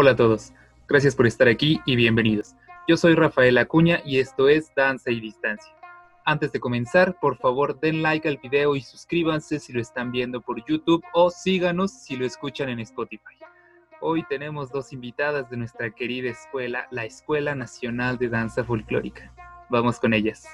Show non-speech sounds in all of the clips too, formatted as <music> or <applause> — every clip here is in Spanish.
Hola a todos, gracias por estar aquí y bienvenidos. Yo soy Rafael Acuña y esto es Danza y Distancia. Antes de comenzar, por favor den like al video y suscríbanse si lo están viendo por YouTube o síganos si lo escuchan en Spotify. Hoy tenemos dos invitadas de nuestra querida escuela, la Escuela Nacional de Danza Folclórica. Vamos con ellas.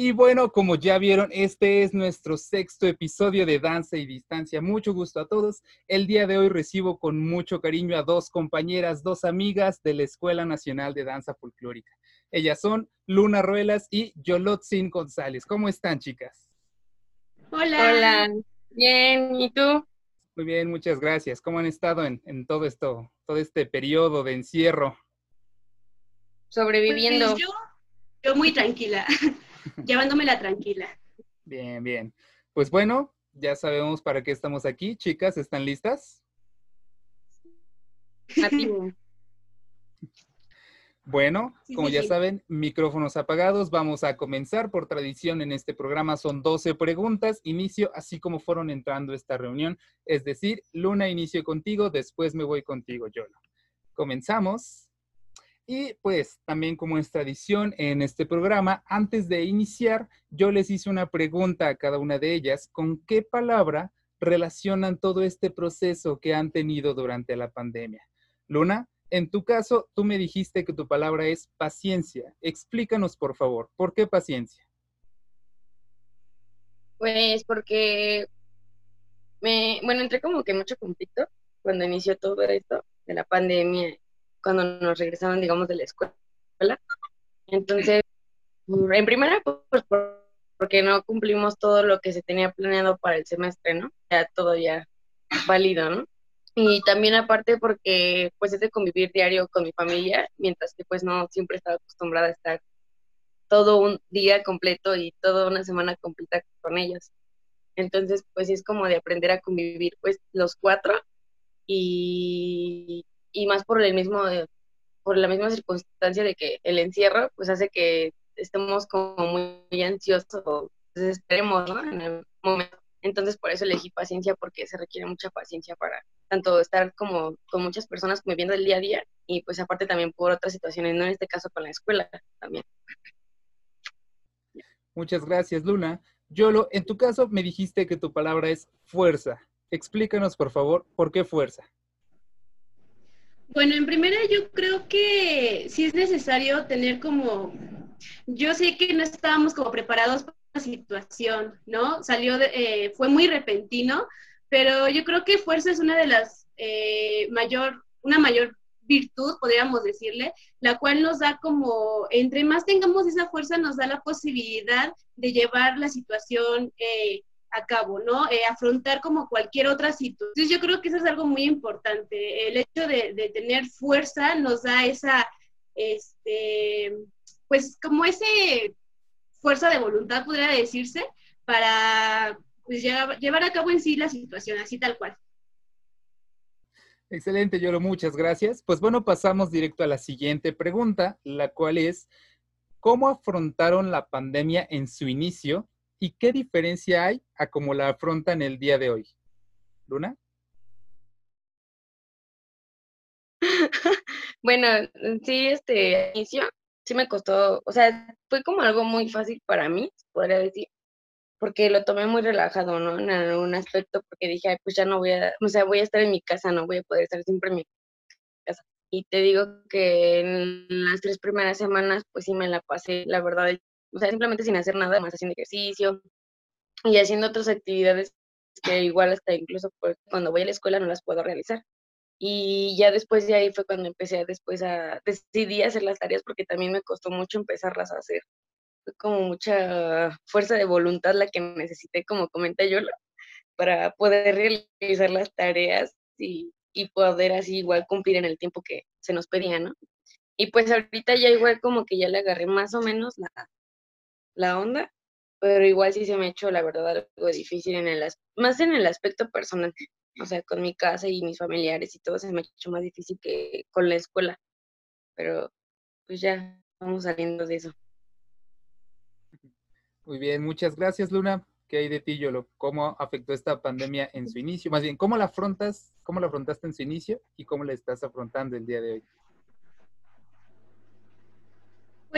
Y bueno, como ya vieron, este es nuestro sexto episodio de Danza y Distancia. Mucho gusto a todos. El día de hoy recibo con mucho cariño a dos compañeras, dos amigas de la Escuela Nacional de Danza Folclórica. Ellas son Luna Ruelas y Yolotzin González. ¿Cómo están, chicas? Hola. Hola. Bien, ¿y tú? Muy bien, muchas gracias. ¿Cómo han estado en, todo esto, todo este periodo de encierro? Sobreviviendo. Pues yo, yo muy tranquila. <laughs> llevándomela tranquila. Bien, bien. Pues bueno, ya sabemos para qué estamos aquí. Chicas, ¿están listas? Bueno, como ya saben, micrófonos apagados. Vamos a comenzar. Por tradición en este programa son 12 preguntas. Inicio así como fueron entrando esta reunión. Es decir, Luna, inicio contigo, después me voy contigo, Yolo. Comenzamos. Y pues también como es tradición en este programa, antes de iniciar, yo les hice una pregunta a cada una de ellas, ¿con qué palabra relacionan todo este proceso que han tenido durante la pandemia? Luna, en tu caso, tú me dijiste que tu palabra es paciencia. Explícanos, por favor, ¿por qué paciencia? Pues porque me, bueno, entré como que mucho conflicto cuando inició todo esto de la pandemia cuando nos regresaron, digamos, de la escuela. Entonces, en primera, pues porque no cumplimos todo lo que se tenía planeado para el semestre, ¿no? Ya todo ya válido, ¿no? Y también aparte porque pues es de convivir diario con mi familia, mientras que pues no siempre estaba acostumbrada a estar todo un día completo y toda una semana completa con ellos. Entonces, pues es como de aprender a convivir pues los cuatro y y más por el mismo por la misma circunstancia de que el encierro pues hace que estemos como muy, ansiosos desesperemos ¿no? en el momento. Entonces por eso elegí paciencia porque se requiere mucha paciencia para tanto estar como con muchas personas conviviendo el día a día y pues aparte también por otras situaciones no en este caso con la escuela también. Muchas gracias Luna. Yolo en tu caso me dijiste que tu palabra es fuerza. Explícanos por favor por qué fuerza bueno, en primera yo creo que sí es necesario tener como, yo sé que no estábamos como preparados para la situación, ¿no? Salió, de, eh, fue muy repentino, pero yo creo que fuerza es una de las eh, mayor, una mayor virtud, podríamos decirle, la cual nos da como, entre más tengamos esa fuerza, nos da la posibilidad de llevar la situación eh, a cabo, ¿no? Eh, afrontar como cualquier otra situación. Entonces yo creo que eso es algo muy importante. El hecho de, tener fuerza nos da esa, este, pues como ese fuerza de voluntad, podría decirse, para pues, llevar, a cabo en sí la situación, así tal cual. Excelente, Yolo, muchas gracias. Pues bueno, pasamos directo a la siguiente pregunta, la cual es, ¿cómo afrontaron la pandemia en su inicio ¿Y qué diferencia hay a cómo la afrontan el día de hoy? Luna. <laughs> bueno, sí, este inicio sí me costó, o sea, fue como algo muy fácil para mí, podría decir, porque lo tomé muy relajado, ¿no? En algún aspecto, porque dije, Ay, pues ya no voy a, o sea, voy a estar en mi casa, no voy a poder estar siempre en mi casa. Y te digo que en las tres primeras semanas, pues sí me la pasé, la verdad, o sea, simplemente sin hacer nada más haciendo ejercicio y haciendo otras actividades que igual hasta incluso pues, cuando voy a la escuela no las puedo realizar. Y ya después de ahí fue cuando empecé después a decidir hacer las tareas porque también me costó mucho empezarlas a hacer. Fue como mucha fuerza de voluntad la que necesité, como comenté yo, para poder realizar las tareas y, y poder así igual cumplir en el tiempo que se nos pedía, ¿no? Y pues ahorita ya igual como que ya le agarré más o menos la, la onda, pero igual sí se me ha hecho, la verdad, algo difícil en el, más en el aspecto personal, o sea, con mi casa y mis familiares y todo se me ha hecho más difícil que con la escuela, pero pues ya, vamos saliendo de eso. Muy bien, muchas gracias, Luna. ¿Qué hay de ti, Yolo? ¿Cómo afectó esta pandemia en su inicio? Más bien, ¿cómo la afrontas? ¿Cómo la afrontaste en su inicio y cómo la estás afrontando el día de hoy?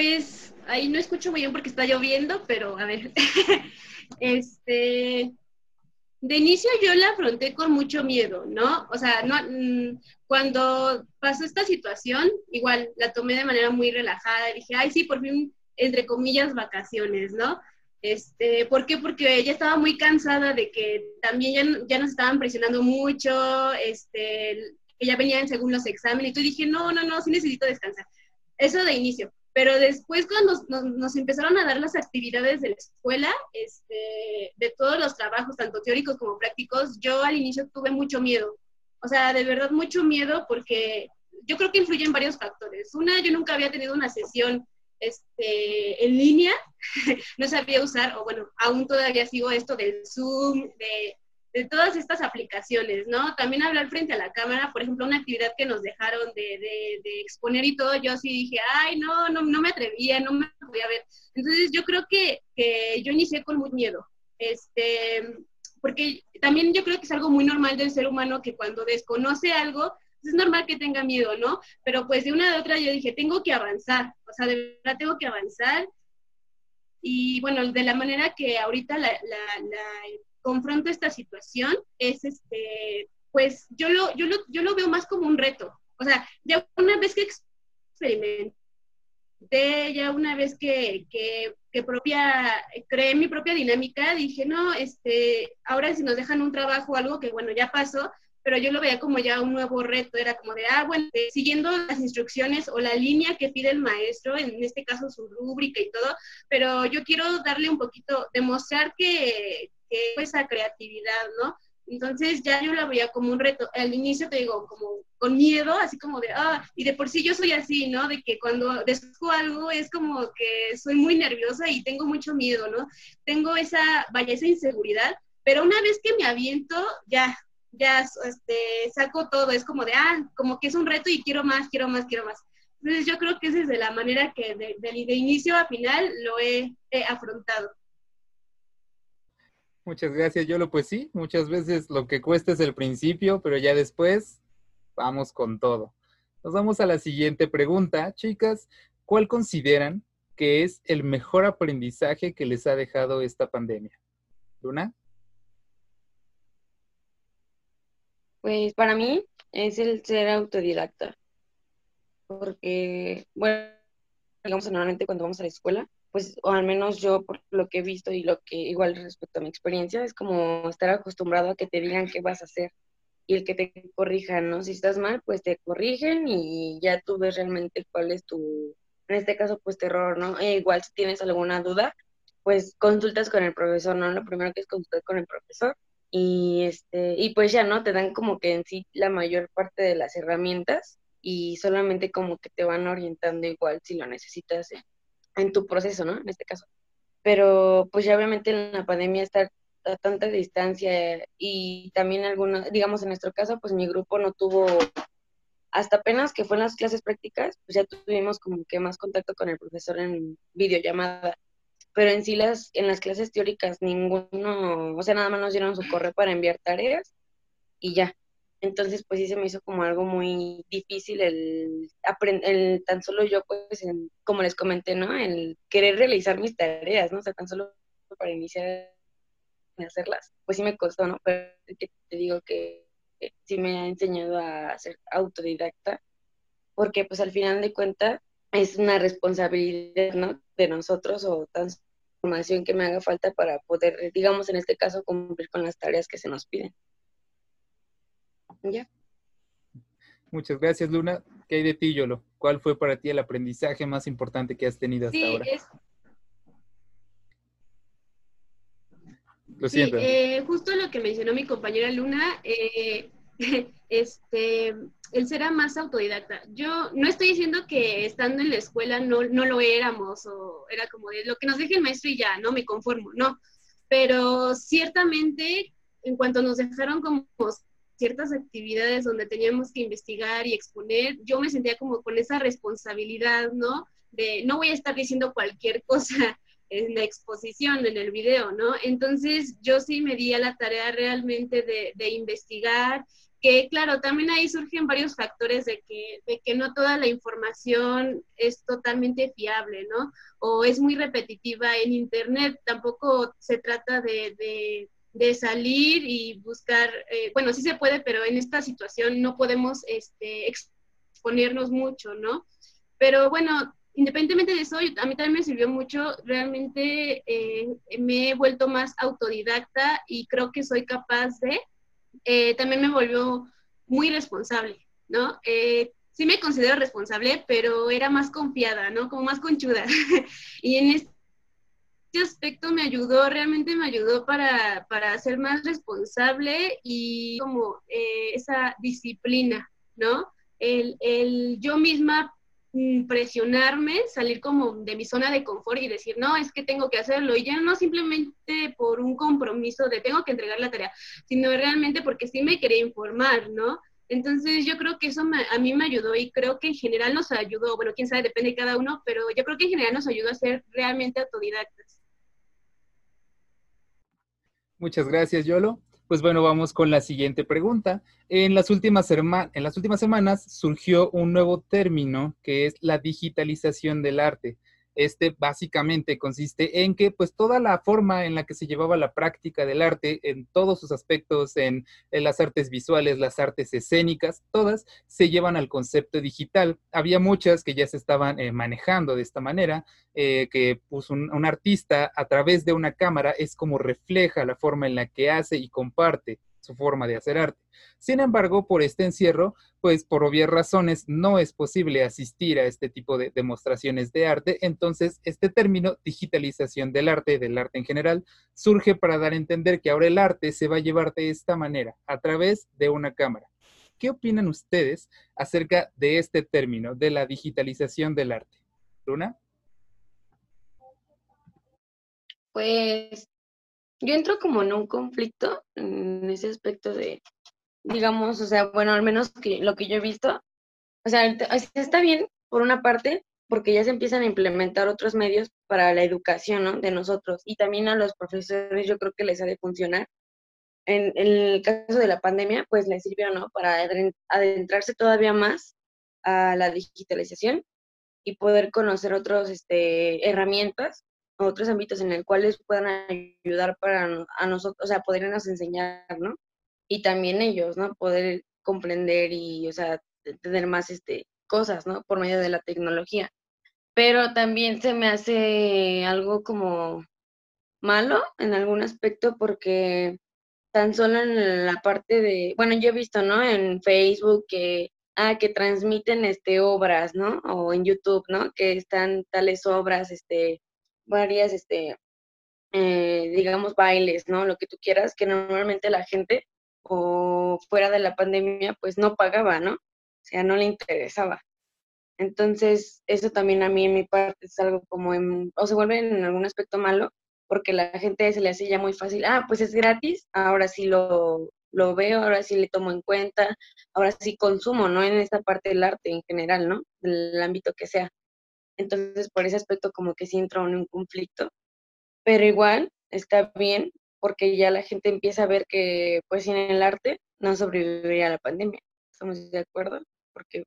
Pues ahí no escucho muy bien porque está lloviendo, pero a ver. <laughs> este, de inicio yo la afronté con mucho miedo, ¿no? O sea, no, mm, cuando pasó esta situación, igual la tomé de manera muy relajada. Dije, ay, sí, por fin, entre comillas, vacaciones, ¿no? Este, ¿Por qué? Porque ella estaba muy cansada de que también ya, ya nos estaban presionando mucho, este, que ya venían según los exámenes, y tú dije, no, no, no, sí necesito descansar. Eso de inicio. Pero después cuando nos, empezaron a dar las actividades de la escuela, este, de todos los trabajos, tanto teóricos como prácticos, yo al inicio tuve mucho miedo. O sea, de verdad mucho miedo porque yo creo que influyen varios factores. Una, yo nunca había tenido una sesión este, en línea, <laughs> no sabía usar, o bueno, aún todavía sigo esto del Zoom, de, de, todas estas aplicaciones, ¿no? También hablar frente a la cámara, por ejemplo, una actividad que nos dejaron de, de, de exponer y todo, yo sí dije, ay, no, no, no me atrevía, no me podía ver. Entonces yo creo que, que yo inicié con mucho miedo, este, porque también yo creo que es algo muy normal del ser humano que cuando desconoce algo, es normal que tenga miedo, ¿no? Pero pues de una de otra yo dije, tengo que avanzar, o sea, de verdad tengo que avanzar. Y bueno, de la manera que ahorita la, confronto esta situación es, este, pues yo lo, yo, lo, yo lo veo más como un reto. O sea, ya una vez que experimenté, ya una vez que, que, propia, creé mi propia dinámica, dije, no, este, ahora si nos dejan un trabajo o algo que bueno, ya pasó, pero yo lo veía como ya un nuevo reto, era como de, ah, bueno, eh, siguiendo las instrucciones o la línea que pide el maestro, en este caso su rúbrica y todo, pero yo quiero darle un poquito, demostrar que, que esa creatividad, ¿no? Entonces ya yo la veía como un reto. Al inicio te digo, como con miedo, así como de, ah, y de por sí yo soy así, ¿no? De que cuando descubro algo es como que soy muy nerviosa y tengo mucho miedo, ¿no? Tengo esa, vaya, esa inseguridad, pero una vez que me aviento, ya, ya este, saco todo, es como de, ah, como que es un reto y quiero más, quiero más, quiero más. Entonces yo creo que es de la manera que de, de, inicio a final lo he, afrontado. Muchas gracias, Yolo. Pues sí, muchas veces lo que cuesta es el principio, pero ya después vamos con todo. Nos vamos a la siguiente pregunta. Chicas, ¿cuál consideran que es el mejor aprendizaje que les ha dejado esta pandemia? Luna. Pues para mí es el ser autodidacta, porque, bueno, digamos, normalmente cuando vamos a la escuela, pues, o al menos yo por lo que he visto y lo que igual respecto a mi experiencia, es como estar acostumbrado a que te digan qué vas a hacer y el que te corrijan, ¿no? Si estás mal, pues te corrigen y ya tú ves realmente cuál es tu, en este caso, pues terror, ¿no? E igual si tienes alguna duda, pues consultas con el profesor, ¿no? Lo primero que es consultar con el profesor y este y pues ya no te dan como que en sí la mayor parte de las herramientas y solamente como que te van orientando igual si lo necesitas en, tu proceso, ¿no? En este caso. Pero pues ya obviamente en la pandemia estar a tanta distancia y también algunos, digamos en nuestro caso, pues mi grupo no tuvo, hasta apenas que fue en las clases prácticas, pues ya tuvimos como que más contacto con el profesor en videollamada pero en sí las, en las clases teóricas ninguno, o sea, nada más nos dieron su correo para enviar tareas y ya. Entonces, pues sí se me hizo como algo muy difícil el, el tan solo yo, pues, como les comenté, ¿no? El querer realizar mis tareas, ¿no? O sea, tan solo para iniciar a hacerlas, pues sí me costó, ¿no? Pero te digo que, que sí me ha enseñado a ser autodidacta, porque pues al final de cuentas es una responsabilidad ¿no? de nosotros o transformación que me haga falta para poder, digamos en este caso, cumplir con las tareas que se nos piden. Ya. Muchas gracias, Luna. ¿Qué hay de ti, Yolo? ¿Cuál fue para ti el aprendizaje más importante que has tenido hasta ahora? Lo siento. Eh, justo lo que mencionó mi compañera Luna, eh, <laughs> este, él será más autodidacta. Yo no estoy diciendo que estando en la escuela no, no lo éramos o era como de lo que nos deje el maestro y ya, no me conformo, no. Pero ciertamente, en cuanto nos dejaron como ciertas actividades donde teníamos que investigar y exponer, yo me sentía como con esa responsabilidad, ¿no? de no voy a estar diciendo cualquier <laughs> cosa en la exposición, en el video, ¿no? Entonces yo sí me di a la tarea realmente de, de investigar, que claro, también ahí surgen varios factores de que, de que no toda la información es totalmente fiable, ¿no? O es muy repetitiva en Internet, tampoco se trata de, de, de salir y buscar, eh, bueno, sí se puede, pero en esta situación no podemos este, exponernos mucho, ¿no? Pero bueno, independientemente de eso, a mí también me sirvió mucho, realmente eh, me he vuelto más autodidacta y creo que soy capaz de, eh, también me volvió muy responsable, ¿no? Sí me considero responsable, pero era más confiada, ¿no? Como más conchuda. <laughs> y en este aspecto me ayudó, realmente me ayudó para, para ser más responsable y como esa disciplina, ¿no? El, el yo misma Mm, presionarme, salir como de mi zona de confort y decir, no, es que tengo que hacerlo. Y ya no simplemente por un compromiso de tengo que entregar la tarea, sino realmente porque sí me quería informar, ¿no? Entonces yo creo que eso a mí me ayudó y creo que en general nos ayudó, bueno, quién sabe, depende de cada uno, pero yo creo que en general nos ayudó a ser realmente autodidactas. Muchas gracias, Yolo. Pues bueno, vamos con la siguiente pregunta. En las, últimas en las últimas semanas surgió un nuevo término que es la digitalización del arte. Este básicamente consiste en que pues toda la forma en la que se llevaba la práctica del arte en todos sus aspectos, en, las artes visuales, las artes escénicas, todas se llevan al concepto digital. Había muchas que ya se estaban eh, manejando de esta manera, eh, que pues un, un artista a través de una cámara es como refleja la forma en la que hace y comparte forma de hacer arte. Sin embargo, por este encierro, pues por obvias razones no es posible asistir a este tipo de demostraciones de arte, entonces este término digitalización del arte, del arte en general, surge para dar a entender que ahora el arte se va a llevar de esta manera, a través de una cámara. ¿Qué opinan ustedes acerca de este término, de la digitalización del arte? Luna. Pues yo entro como en un conflicto en ese aspecto de, digamos, o sea, bueno, al menos que lo que yo he visto, o sea, está bien por una parte, porque ya se empiezan a implementar otros medios para la educación ¿no? de nosotros y también a los profesores yo creo que les ha de funcionar. En, en el caso de la pandemia, pues les sirvió ¿no? para adentrarse todavía más a la digitalización y poder conocer otras este, herramientas otros ámbitos en el cuales puedan ayudar para a nosotros, o sea, podernos enseñar, ¿no? Y también ellos, ¿no? Poder comprender y, o sea, tener más este, cosas, ¿no? Por medio de la tecnología. Pero también se me hace algo como malo en algún aspecto porque tan solo en la parte de, bueno, yo he visto, ¿no? En Facebook que, ah, que transmiten, este, obras, ¿no? O en YouTube, ¿no? Que están tales obras, este, varias, este, eh, digamos, bailes, ¿no? Lo que tú quieras, que normalmente la gente o fuera de la pandemia, pues no pagaba, ¿no? O sea, no le interesaba. Entonces, eso también a mí en mi parte es algo como, o se vuelve en algún aspecto malo, porque la gente se le hace ya muy fácil, ah, pues es gratis, ahora sí lo, lo veo, ahora sí le tomo en cuenta, ahora sí consumo, ¿no? En esta parte del arte en general, ¿no? Del ámbito que sea. Entonces, por ese aspecto como que sí entró en un conflicto, pero igual está bien porque ya la gente empieza a ver que pues sin el arte no sobreviviría a la pandemia. ¿Estamos de acuerdo? Porque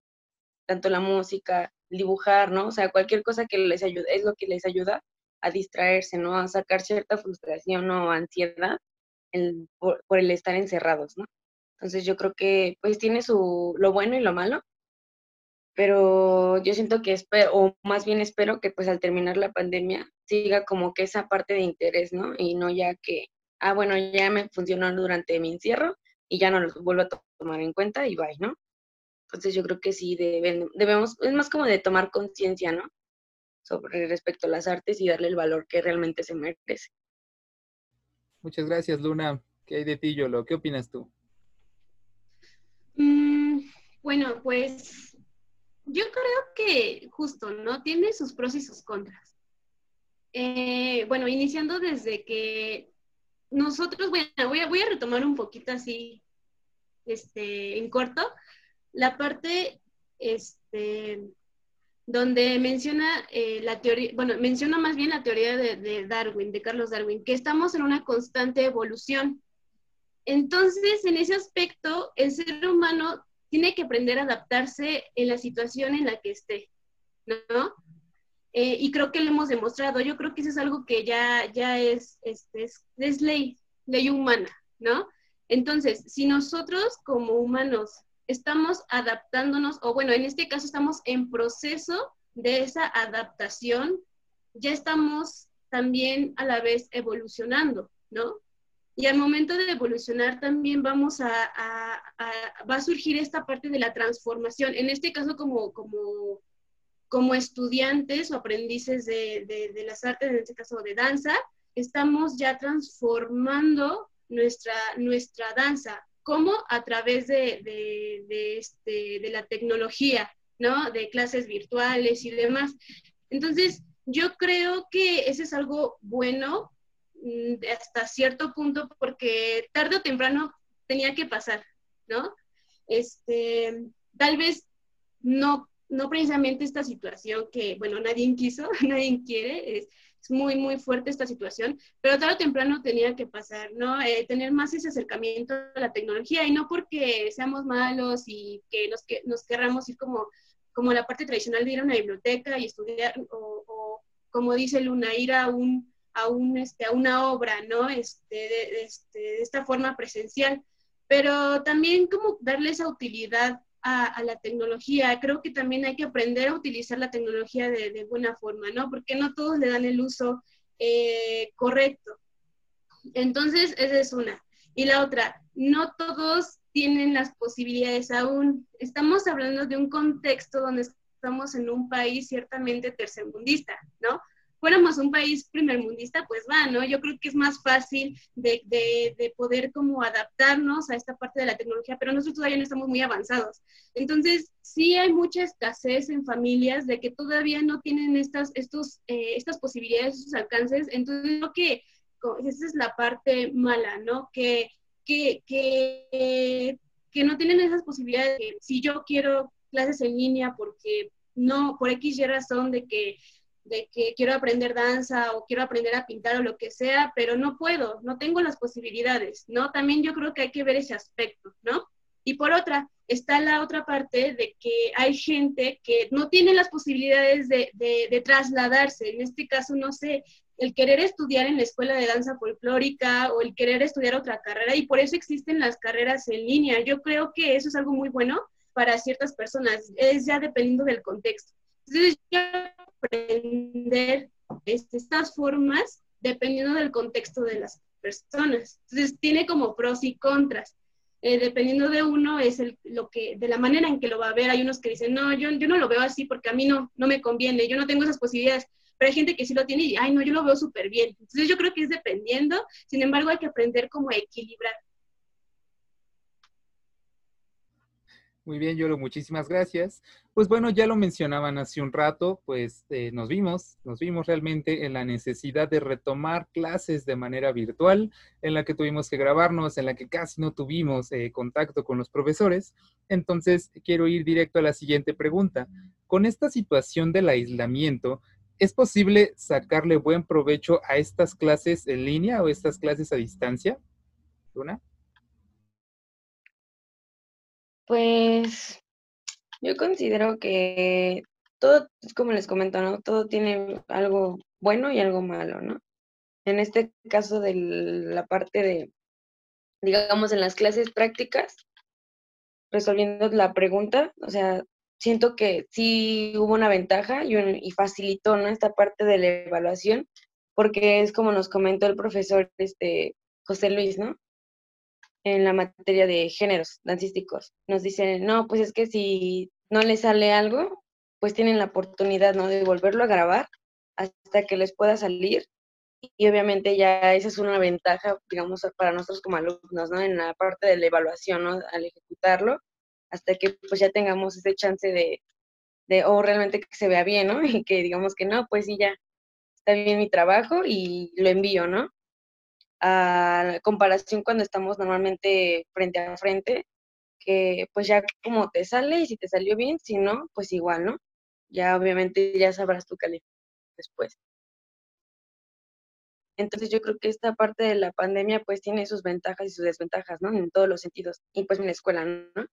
tanto la música, dibujar, ¿no? O sea, cualquier cosa que les ayude, es lo que les ayuda a distraerse, ¿no? A sacar cierta frustración o ansiedad por, por, el estar encerrados, ¿no? Entonces yo creo que pues tiene su lo bueno y lo malo, pero yo siento que espero, o más bien espero que pues al terminar la pandemia siga como que esa parte de interés, ¿no? Y no ya que, ah, bueno, ya me funcionó durante mi encierro y ya no los vuelvo a tomar en cuenta y bye, ¿no? Entonces yo creo que sí deben, debemos, es más como de tomar conciencia, ¿no? Sobre respecto a las artes y darle el valor que realmente se merece. Muchas gracias, Luna. ¿Qué hay de ti, Yolo? ¿Qué opinas tú? Mm, bueno, pues yo creo que justo, ¿no? Tiene sus pros y sus contras. Eh, bueno, iniciando desde que nosotros, bueno, voy a, retomar un poquito así, este, en corto, la parte, este, donde menciona eh, la teoría, bueno, menciona más bien la teoría de, Darwin, de Carlos Darwin, que estamos en una constante evolución. Entonces, en ese aspecto, el ser humano tiene que aprender a adaptarse en la situación en la que esté, ¿no? Eh, y creo que lo hemos demostrado. Yo creo que eso es algo que ya, ya es, es, es ley, ley humana, ¿no? Entonces, si nosotros como humanos estamos adaptándonos, o bueno, en este caso estamos en proceso de esa adaptación, ya estamos también a la vez evolucionando, ¿no? Y al momento de evolucionar también vamos a, va a surgir esta parte de la transformación, en este caso como, como, como estudiantes o aprendices de, de las artes, en este caso de danza, estamos ya transformando nuestra, nuestra danza ¿Cómo? A través de, este, de, la tecnología, ¿no? De clases virtuales y demás. Entonces, yo creo que ese es algo bueno hasta cierto punto porque tarde o temprano tenía que pasar, ¿no? Este, tal vez no, no precisamente esta situación que, bueno, nadie quiso, <laughs> nadie quiere, es, es muy, muy fuerte esta situación, pero tarde o temprano tenía que pasar, ¿no? Eh, tener más ese acercamiento a la tecnología y no porque seamos malos y que nos, que, nos querramos ir como, como la parte tradicional de ir a una biblioteca y estudiar, o, como dice Luna, ir a un a, un, este, a una obra, ¿no? Este, de, este, de esta forma presencial, pero también como darle esa utilidad a, la tecnología. Creo que también hay que aprender a utilizar la tecnología de, buena forma, ¿no? Porque no todos le dan el uso eh, correcto. Entonces, esa es una. Y la otra, no todos tienen las posibilidades aún. Estamos hablando de un contexto donde estamos en un país ciertamente tercermundista, ¿no? Fuéramos un país primermundista, pues va, ¿no? Yo creo que es más fácil de, de, poder como adaptarnos a esta parte de la tecnología, pero nosotros todavía no estamos muy avanzados. Entonces, sí hay mucha escasez en familias de que todavía no tienen estas, estos, eh, estas posibilidades, estos alcances. Entonces, creo que esa es la parte mala, ¿no? Que, que, que, que no tienen esas posibilidades. De, si yo quiero clases en línea porque no, por X y razón de que de que quiero aprender danza o quiero aprender a pintar o lo que sea, pero no puedo, no tengo las posibilidades, ¿no? También yo creo que hay que ver ese aspecto, ¿no? Y por otra, está la otra parte de que hay gente que no tiene las posibilidades de, de, trasladarse, en este caso, no sé, el querer estudiar en la escuela de danza folclórica o el querer estudiar otra carrera y por eso existen las carreras en línea. Yo creo que eso es algo muy bueno para ciertas personas, es ya dependiendo del contexto. Entonces, yo aprender este, estas formas dependiendo del contexto de las personas. Entonces, tiene como pros y contras. Eh, dependiendo de uno, es el, lo que, de la manera en que lo va a ver. Hay unos que dicen, no, yo, no lo veo así porque a mí no, no me conviene, yo no tengo esas posibilidades. Pero hay gente que sí lo tiene y, ay, no, yo lo veo súper bien. Entonces, yo creo que es dependiendo. Sin embargo, hay que aprender como a equilibrar. Muy bien, Yolo, muchísimas gracias. Pues bueno, ya lo mencionaban hace un rato, pues eh, nos vimos, nos vimos realmente en la necesidad de retomar clases de manera virtual, en la que tuvimos que grabarnos, en la que casi no tuvimos eh, contacto con los profesores. Entonces, quiero ir directo a la siguiente pregunta. Con esta situación del aislamiento, ¿es posible sacarle buen provecho a estas clases en línea o estas clases a distancia? ¿Luna? Pues yo considero que todo, como les comento, ¿no? Todo tiene algo bueno y algo malo, ¿no? En este caso de la parte de, digamos, en las clases prácticas, resolviendo la pregunta, o sea, siento que sí hubo una ventaja y, y facilitó, ¿no? Esta parte de la evaluación, porque es como nos comentó el profesor este, José Luis, ¿no? En la materia de géneros dancísticos. Nos dicen, no, pues es que si no les sale algo, pues tienen la oportunidad, ¿no? De volverlo a grabar hasta que les pueda salir. Y obviamente ya esa es una ventaja, digamos, para nosotros como alumnos, ¿no? En la parte de la evaluación, ¿no? Al ejecutarlo, hasta que pues ya tengamos ese chance de, de o realmente que se vea bien, ¿no? <laughs> Y que digamos que no, pues sí, ya está bien mi trabajo y lo envío, ¿no? A comparación cuando estamos normalmente frente a frente, que pues ya como te sale y si te salió bien, si no, pues igual, ¿no? Ya obviamente ya sabrás tu calificación después. Entonces yo creo que esta parte de la pandemia pues tiene sus ventajas y sus desventajas, ¿no? En todos los sentidos. Y pues en la escuela, ¿no?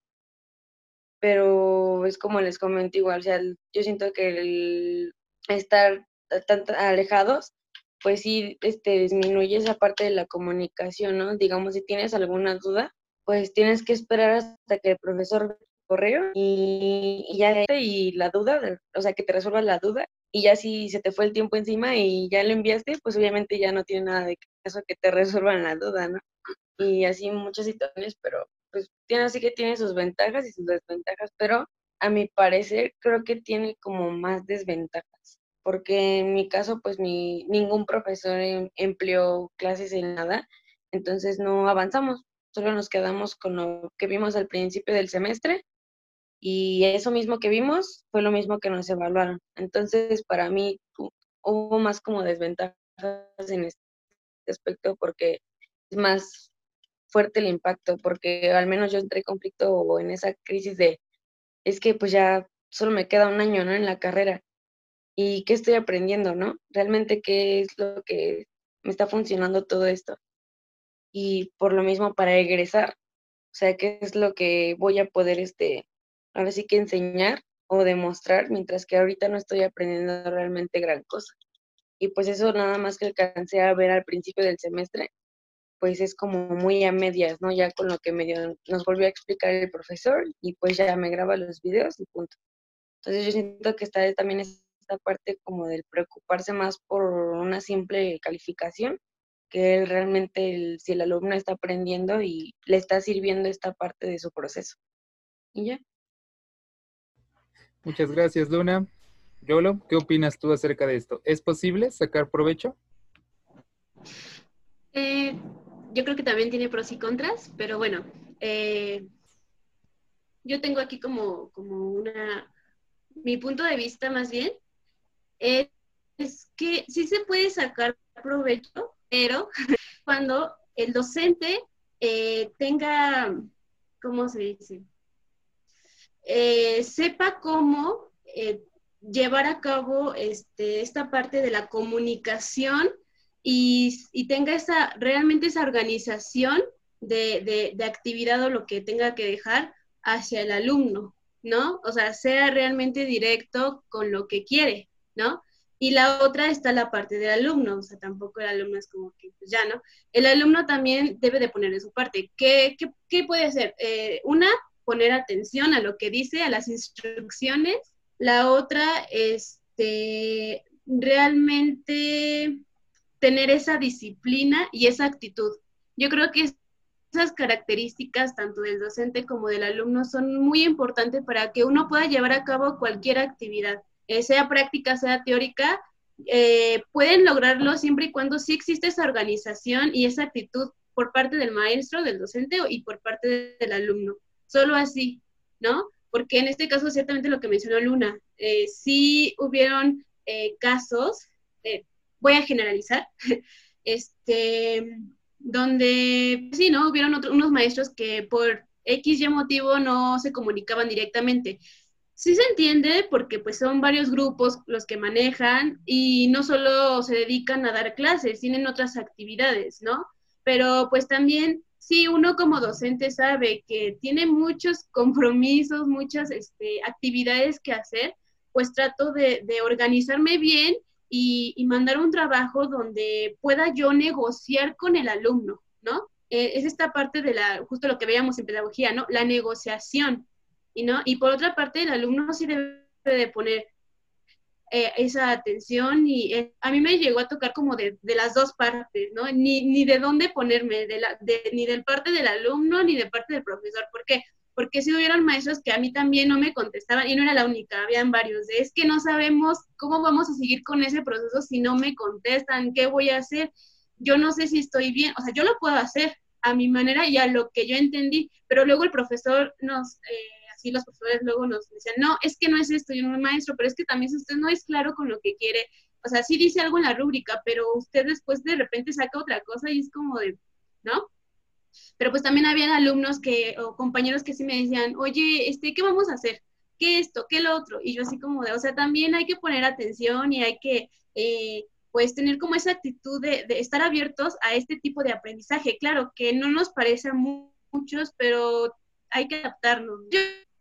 Pero es como les comento igual, o sea, yo siento que el estar tan alejados, pues sí, este, disminuye esa parte de la comunicación, ¿no? Digamos, si tienes alguna duda, pues tienes que esperar hasta que el profesor correo y, ya y la duda, o sea, que te resuelva la duda y ya si se te fue el tiempo encima y ya lo enviaste, pues obviamente ya no tiene nada de caso que te resuelvan la duda, ¿no? Y así muchas situaciones, pero pues tiene así que tiene sus ventajas y sus desventajas, pero a mi parecer creo que tiene como más desventajas, porque en mi caso pues mi, ningún profesor em, empleó clases en nada, entonces no avanzamos, solo nos quedamos con lo que vimos al principio del semestre y eso mismo que vimos fue lo mismo que nos evaluaron. Entonces, para mí hubo más como desventajas en este aspecto porque es más fuerte el impacto, porque al menos yo entré en conflicto o en esa crisis de, es que pues ya solo me queda un año, ¿no? En la carrera. ¿Y qué estoy aprendiendo, no? Realmente qué es lo que me está funcionando todo esto. Y por lo mismo para egresar, o sea, qué es lo que voy a poder este ahora sí que enseñar o demostrar, mientras que ahorita no estoy aprendiendo realmente gran cosa. Y pues eso nada más que alcancé a ver al principio del semestre, pues es como muy a medias, ¿no? Ya con lo que medio nos volvió a explicar el profesor y pues ya me graba los videos y punto. Entonces yo siento que está también esta parte como del preocuparse más por una simple calificación, que realmente si el alumno está aprendiendo y le está sirviendo esta parte de su proceso. Y ya. Muchas gracias, Luna. Yolo, ¿qué opinas tú acerca de esto? ¿Es posible sacar provecho? Eh, yo creo que también tiene pros y contras, pero bueno, eh, yo tengo aquí como, como una, mi punto de vista más bien, es, que sí se puede sacar provecho, pero <laughs> cuando el docente eh, tenga, ¿cómo se dice? Eh, sepa cómo eh, llevar a cabo este, esta parte de la comunicación y, tenga esa, realmente esa organización de, de, actividad o lo que tenga que dejar hacia el alumno, ¿no? O sea, sea realmente directo con lo que quiere, ¿no? Y la otra está la parte del alumno, o sea, tampoco el alumno es como que, pues ya, ¿no? El alumno también debe de poner de su parte. ¿Qué, qué, qué puede hacer? Eh, una, poner atención a lo que dice, a las instrucciones. La otra, este, realmente tener esa disciplina y esa actitud. Yo creo que esas características, tanto del docente como del alumno, son muy importantes para que uno pueda llevar a cabo cualquier actividad, sea práctica, sea teórica, eh, pueden lograrlo siempre y cuando sí existe esa organización y esa actitud por parte del maestro, del docente y por parte del alumno solo así, ¿no? Porque en este caso, ciertamente lo que mencionó Luna, eh, sí hubieron eh, casos, eh, voy a generalizar, <laughs> este, donde sí, ¿no? Hubieron unos maestros que por X motivo no se comunicaban directamente. Sí se entiende porque pues son varios grupos los que manejan y no solo se dedican a dar clases, tienen otras actividades, ¿no? Pero pues también sí, uno como docente sabe que tiene muchos compromisos, muchas este, actividades que hacer, pues trato de, organizarme bien y, mandar un trabajo donde pueda yo negociar con el alumno, ¿no? Eh, es esta parte de la, justo lo que veíamos en pedagogía, ¿no? La negociación, ¿y no? Y por otra parte, el alumno sí debe de poner eh, esa atención y eh, a mí me llegó a tocar como de, de las dos partes, ¿no? Ni, ni de dónde ponerme, de la, de, ni del parte del alumno ni de parte del profesor. ¿Por qué? Porque si hubieron maestros que a mí también no me contestaban y no era la única, habían varios. De, es que no sabemos cómo vamos a seguir con ese proceso si no me contestan, qué voy a hacer. Yo no sé si estoy bien, o sea, yo lo puedo hacer a mi manera y a lo que yo entendí, pero luego el profesor nos... Eh, así los profesores luego nos dicen, no, es que no es esto, yo no soy maestro, pero es que también si usted no es claro con lo que quiere, o sea, sí dice algo en la rúbrica, pero usted después de repente saca otra cosa y es como de, ¿no? Pero pues también habían alumnos que, o compañeros que sí me decían, oye, este, ¿qué vamos a hacer? ¿qué esto? ¿Qué lo otro? Y yo así como de, o sea, también hay que poner atención y hay que, eh, pues, tener como esa actitud de, estar abiertos a este tipo de aprendizaje. Claro, que no nos parece a muchos, pero hay que adaptarnos.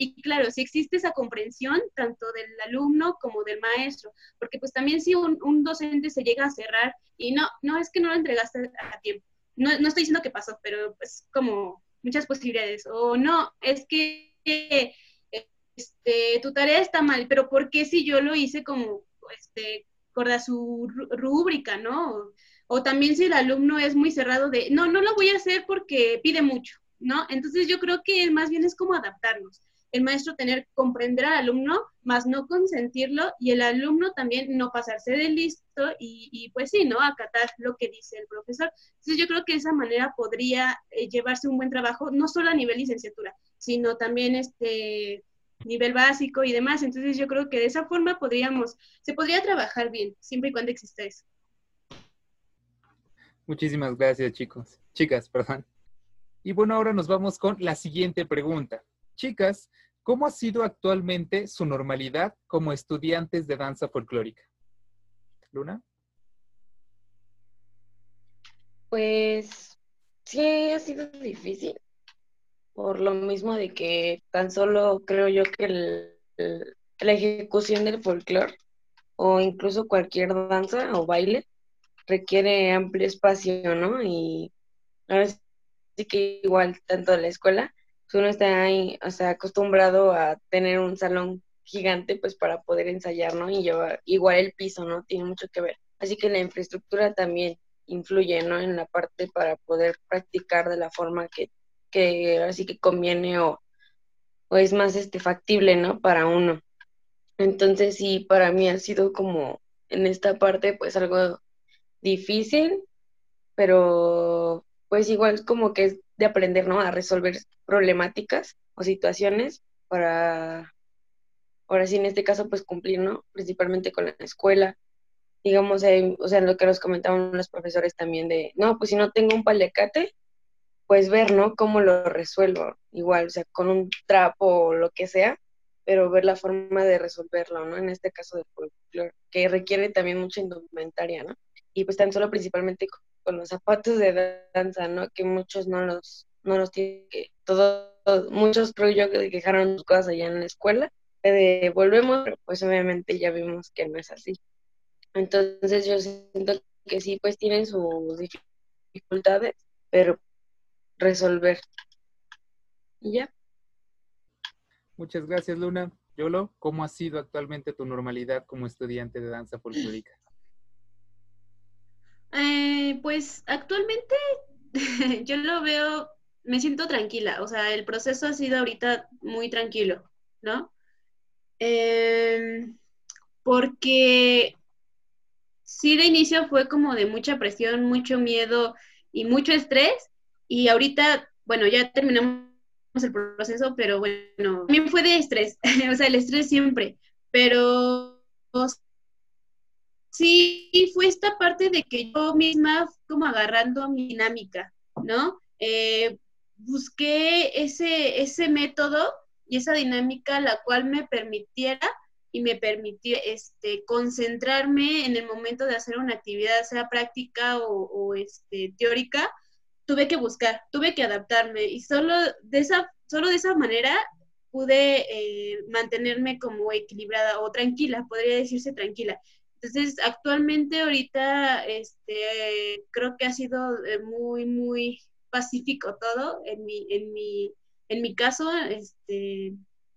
Y claro, si existe esa comprensión tanto del alumno como del maestro, porque pues también si un, un docente se llega a cerrar y no, no es que no lo entregaste a tiempo, no, no estoy diciendo que pasó, pero pues como muchas posibilidades. O no, es que este, tu tarea está mal, pero ¿por qué si yo lo hice como, este, a su rúbrica, ¿no? O, también si el alumno es muy cerrado de, no, no lo voy a hacer porque pide mucho, ¿no? Entonces yo creo que más bien es como adaptarnos el maestro tener, comprender al alumno, más no consentirlo, y el alumno también no pasarse de listo y, pues sí, ¿no? Acatar lo que dice el profesor. Entonces yo creo que de esa manera podría eh, llevarse un buen trabajo, no solo a nivel licenciatura, sino también este nivel básico y demás. Entonces yo creo que de esa forma podríamos, se podría trabajar bien, siempre y cuando exista eso. Muchísimas gracias, chicos. Chicas, perdón. Y bueno, ahora nos vamos con la siguiente pregunta. Chicas, ¿cómo ha sido actualmente su normalidad como estudiantes de danza folclórica? Luna. Pues sí, ha sido difícil, por lo mismo de que tan solo creo yo que la ejecución del folclore o incluso cualquier danza o baile requiere amplio espacio, ¿no? Y ahora sí que igual tanto la escuela uno está ahí, o sea, acostumbrado a tener un salón gigante, pues para poder ensayar, ¿no? Y llevar igual el piso, ¿no? Tiene mucho que ver. Así que la infraestructura también influye, ¿no? En la parte para poder practicar de la forma que, que así que conviene o, o es más este factible, ¿no? Para uno. Entonces sí, para mí ha sido como en esta parte pues algo difícil, pero pues igual como que es de aprender, ¿no? A resolver problemáticas o situaciones para, ahora sí, en este caso, pues cumplir, ¿no? Principalmente con la escuela. Digamos, o sea, lo que nos comentaban los profesores también de, no, pues si no tengo un palecate, pues ver, ¿no? Cómo lo resuelvo. Igual, o sea, con un trapo o lo que sea, pero ver la forma de resolverlo, ¿no? En este caso de folclore, que requiere también mucha indumentaria, ¿no? Y pues tan solo principalmente con los zapatos de danza, ¿no? Que muchos no los, no los tienen, que todos, muchos creo yo que dejaron sus cosas allá en la escuela, de volvemos, pues obviamente ya vimos que no es así. Entonces yo siento que sí, pues tienen sus dificultades, pero resolver. Y ya. Muchas gracias, Luna. Yolo, ¿cómo ha sido actualmente tu normalidad como estudiante de danza folclórica? Eh, pues actualmente <laughs> yo lo veo, me siento tranquila, o sea, el proceso ha sido ahorita muy tranquilo, ¿no? Em, porque sí de inicio fue como de mucha presión, mucho miedo y mucho estrés, y ahorita, bueno, ya terminamos el proceso, pero bueno, también fue de estrés, <laughs> o sea, el estrés siempre, pero sí fue esta parte de que yo misma como agarrando mi dinámica, ¿no? Eh, busqué ese, ese método y esa dinámica la cual me permitiera y me permitió este, concentrarme en el momento de hacer una actividad, sea práctica o, este, teórica, tuve que buscar, tuve que adaptarme y solo de esa, solo de esa manera pude eh, mantenerme como equilibrada o tranquila, podría decirse tranquila. Entonces, actualmente ahorita, este, creo que ha sido eh, muy, muy pacífico todo. En mi, en mi, en mi caso, este,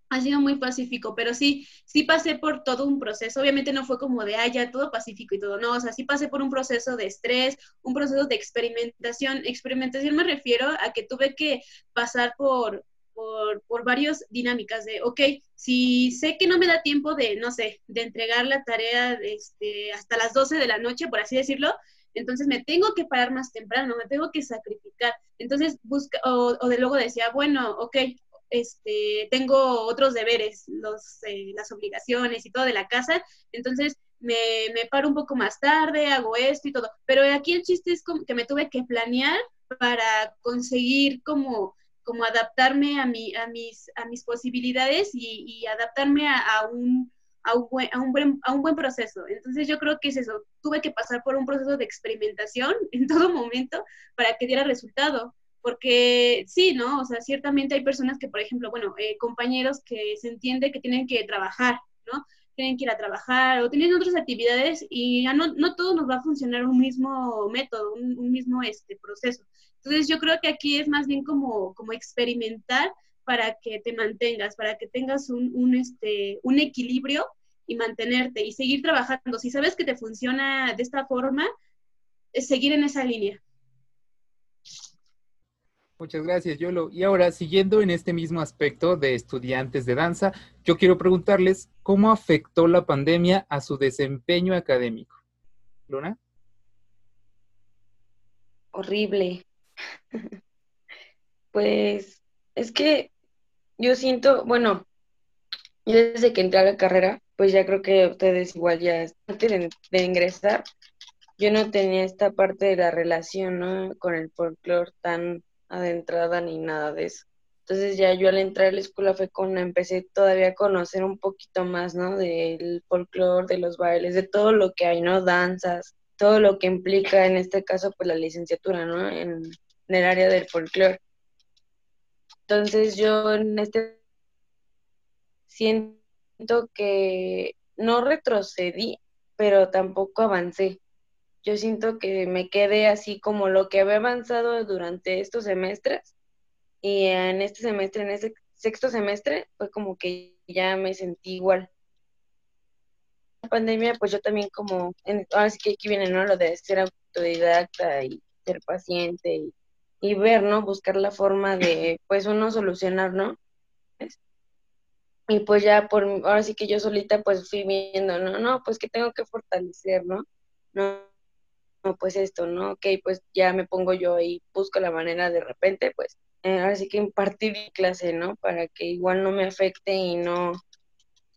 ha sido muy pacífico, pero sí, sí pasé por todo un proceso. Obviamente no fue como de, ah, ya todo pacífico y todo. No, o sea, sí pasé por un proceso de estrés, un proceso de experimentación. Experimentación me refiero a que tuve que pasar por, por, por varias dinámicas de, ok, si sé que no me da tiempo de, no sé, de entregar la tarea este, hasta las 12 de la noche, por así decirlo, entonces me tengo que parar más temprano, me tengo que sacrificar. Entonces, busca, o, de luego decía, bueno, ok, este, tengo otros deberes, los, eh, las obligaciones y todo de la casa, entonces me, me, paro un poco más tarde, hago esto y todo. Pero aquí el chiste es que me tuve que planear para conseguir como como adaptarme a, mi, a, mis, a mis posibilidades y, adaptarme a, un, a, un buen, a, un buen, a un buen proceso. Entonces yo creo que es eso, tuve que pasar por un proceso de experimentación <laughs> en todo momento para que diera resultado. Porque sí, ¿no? O sea, ciertamente hay personas que, por ejemplo, bueno, eh, compañeros que se entiende que tienen que trabajar, ¿no? Tienen que ir a trabajar o tienen otras actividades y ya no, no todo nos va a funcionar un mismo método, un, un mismo este, proceso. Entonces yo creo que aquí es más bien como, como experimentar para que te mantengas, para que tengas un, un, este, un equilibrio y mantenerte y seguir trabajando. Si sabes que te funciona de esta forma, es seguir en esa línea. Muchas gracias, Yolo. Y ahora, siguiendo en este mismo aspecto de estudiantes de danza, yo quiero preguntarles cómo afectó la pandemia a su desempeño académico. Luna. Horrible. <laughs> Pues es que yo siento, bueno, yo desde que entré a la carrera, pues ya creo que ustedes igual ya antes de, ingresar, yo no tenía esta parte de la relación con el folclore tan adentrada ni nada de eso. Entonces ya yo al entrar a la escuela fue cuando empecé todavía a conocer un poquito más, ¿no? Del folclore, de los bailes, de todo lo que hay, ¿no? Danzas, todo lo que implica en este caso pues la licenciatura, ¿no? En, en el área del folclore. Entonces yo en este siento que no retrocedí, pero tampoco avancé. Yo siento que me quedé así como lo que había avanzado durante estos semestres y en este semestre, en este sexto semestre, fue como que ya me sentí igual. La pandemia, pues yo también como, ahora sí que aquí viene, ¿no? Lo de ser autodidacta y ser paciente y y ver, ¿no? Buscar la forma de, pues, uno solucionar, ¿no? Y pues ya por, ahora sí que yo solita pues fui viendo, no, no, pues que tengo que fortalecer, ¿no? No, no pues esto, ¿no? Ok, pues ya me pongo yo ahí, busco la manera de repente, pues, eh, ahora sí que impartir clase, ¿no? Para que igual no me afecte y no,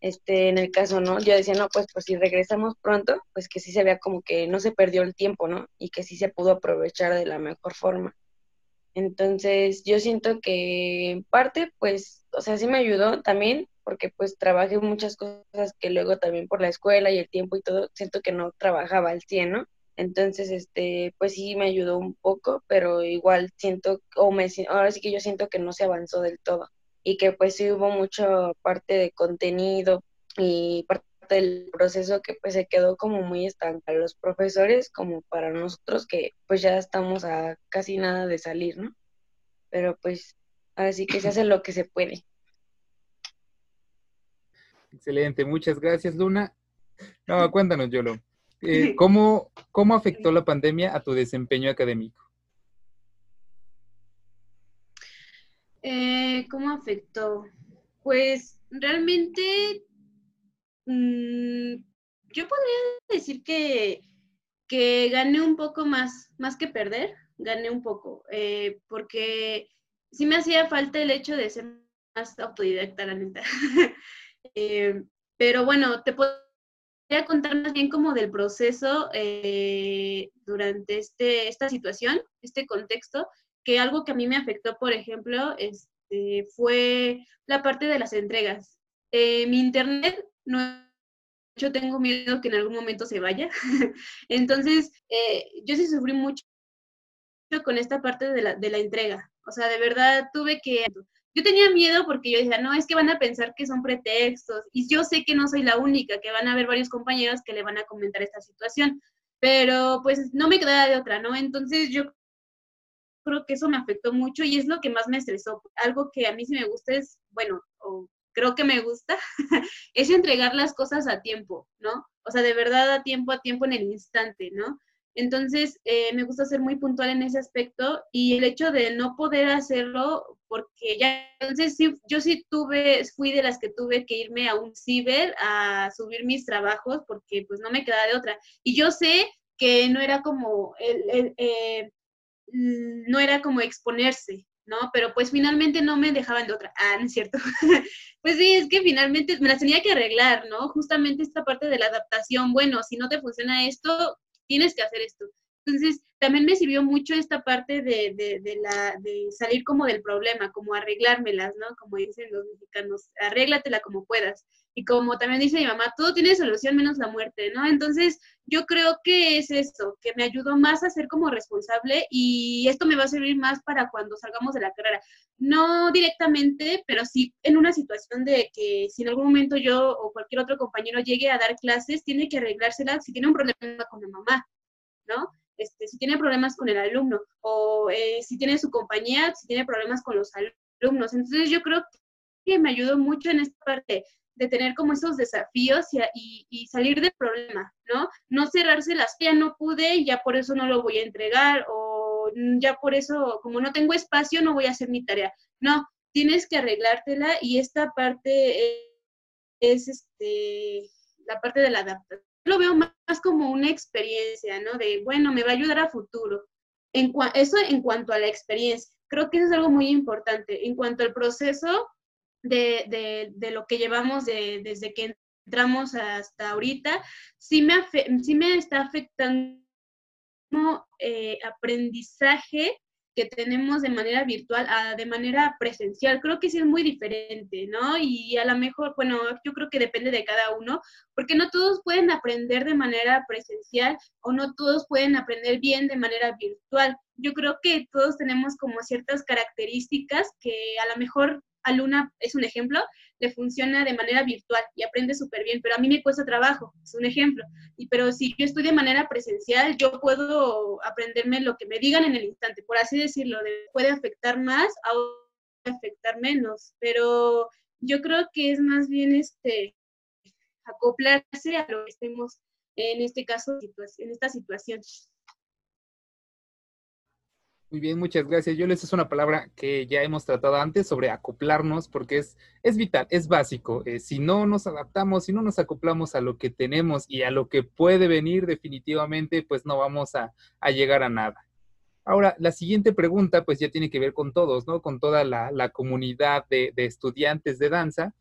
este, en el caso, ¿no? Yo decía, no, pues, pues si regresamos pronto, pues que sí se vea como que no se perdió el tiempo, ¿no? Y que sí se pudo aprovechar de la mejor forma. Entonces, yo siento que en parte, pues, o sea, sí me ayudó también, porque pues trabajé muchas cosas que luego también por la escuela y el tiempo y todo, siento que no trabajaba al 100, ¿no? Entonces, este, pues sí me ayudó un poco, pero igual siento, o me, ahora sí que yo siento que no se avanzó del todo y que pues sí hubo mucha parte de contenido y del proceso que pues se quedó como muy estancado los profesores como para nosotros que pues ya estamos a casi nada de salir, ¿no? Pero pues ahora sí que se hace lo que se puede. Excelente, muchas gracias Luna. No, cuéntanos, Yolo. Eh, ¿cómo, ¿Cómo afectó la pandemia a tu desempeño académico? Eh, ¿Cómo afectó? Pues realmente Mm, yo podría decir que, que gané un poco más, más que perder, gané un poco, eh, porque sí me hacía falta el hecho de ser más autodidacta, la neta. <laughs> Eh, pero bueno, te podría contar más bien como del proceso eh, durante este, esta situación, este contexto, que algo que a mí me afectó, por ejemplo, este, fue la parte de las entregas. mi internet no yo tengo miedo que en algún momento se vaya. <laughs> Entonces, eh, yo sí sufrí mucho con esta parte de la, de la entrega. O sea, de verdad tuve que... Yo tenía miedo porque yo decía, no, es que van a pensar que son pretextos. Y yo sé que no soy la única, que van a haber varios compañeros que le van a comentar esta situación. Pero pues no me quedaba de otra, ¿no? Entonces yo creo que eso me afectó mucho y es lo que más me estresó. Algo que a mí sí me gusta es, bueno, o creo que me gusta, <laughs> es entregar las cosas a tiempo, ¿no? O sea, de verdad a tiempo, a tiempo en el instante, ¿no? Entonces, eh, me gusta ser muy puntual en ese aspecto y el hecho de no poder hacerlo, porque ya, entonces sí, yo sí tuve, fui de las que tuve que irme a un ciber a subir mis trabajos porque pues no me quedaba de otra. Y yo sé que no era como, el, eh, no era como exponerse, ¿no? Pero pues finalmente no me dejaban de otra. Ah, no es cierto. <laughs> pues sí, es que finalmente me las tenía que arreglar, ¿no? Justamente esta parte de la adaptación, bueno, si no te funciona esto, tienes que hacer esto. Entonces, también me sirvió mucho esta parte de, de, la, de salir como del problema, como arreglármelas, ¿no? Como dicen los mexicanos, arréglatela como puedas. Y como también dice mi mamá, todo tiene solución menos la muerte, ¿no? Entonces, yo creo que es eso, que me ayudó más a ser como responsable y esto me va a servir más para cuando salgamos de la carrera. No directamente, pero sí en una situación de que si en algún momento yo o cualquier otro compañero llegue a dar clases, tiene que arreglársela si tiene un problema con la mamá, ¿no? Este, si tiene problemas con el alumno o eh, si tiene su compañía, si tiene problemas con los alumnos. Entonces yo creo que me ayudó mucho en esta parte de tener como esos desafíos y, salir del problema, ¿no? No cerrarse las, ya no pude ya por eso no lo voy a entregar o ya por eso, como no tengo espacio, no voy a hacer mi tarea. No, tienes que arreglártela y esta parte es, este, la parte de la adaptación lo veo más, como una experiencia, ¿no? De, bueno, me va a ayudar a futuro. En eso en cuanto a la experiencia. Creo que eso es algo muy importante. En cuanto al proceso de, lo que llevamos desde que entramos hasta ahorita, sí me, sí me está afectando eh, aprendizaje que tenemos de manera virtual a de manera presencial. Creo que sí es muy diferente, ¿no? Y a lo mejor, bueno, yo creo que depende de cada uno, porque no todos pueden aprender de manera presencial o no todos pueden aprender bien de manera virtual. Yo creo que todos tenemos como ciertas características que a lo mejor a Luna es un ejemplo, le funciona de manera virtual y aprende súper bien, pero a mí me cuesta trabajo, es un ejemplo. Y pero si yo estoy de manera presencial, yo puedo aprenderme lo que me digan en el instante, por así decirlo, puede afectar más a afectar menos, pero yo creo que es más bien este acoplarse a lo que estemos en este caso, en esta situación. Muy bien, muchas gracias. Yo les es una palabra que ya hemos tratado antes sobre acoplarnos, porque es, es vital, es básico. Eh, si no nos adaptamos, si no nos acoplamos a lo que tenemos y a lo que puede venir, definitivamente, pues no vamos a, llegar a nada. Ahora, la siguiente pregunta, pues ya tiene que ver con todos, ¿no? Con toda la, comunidad de, de estudiantes de danza.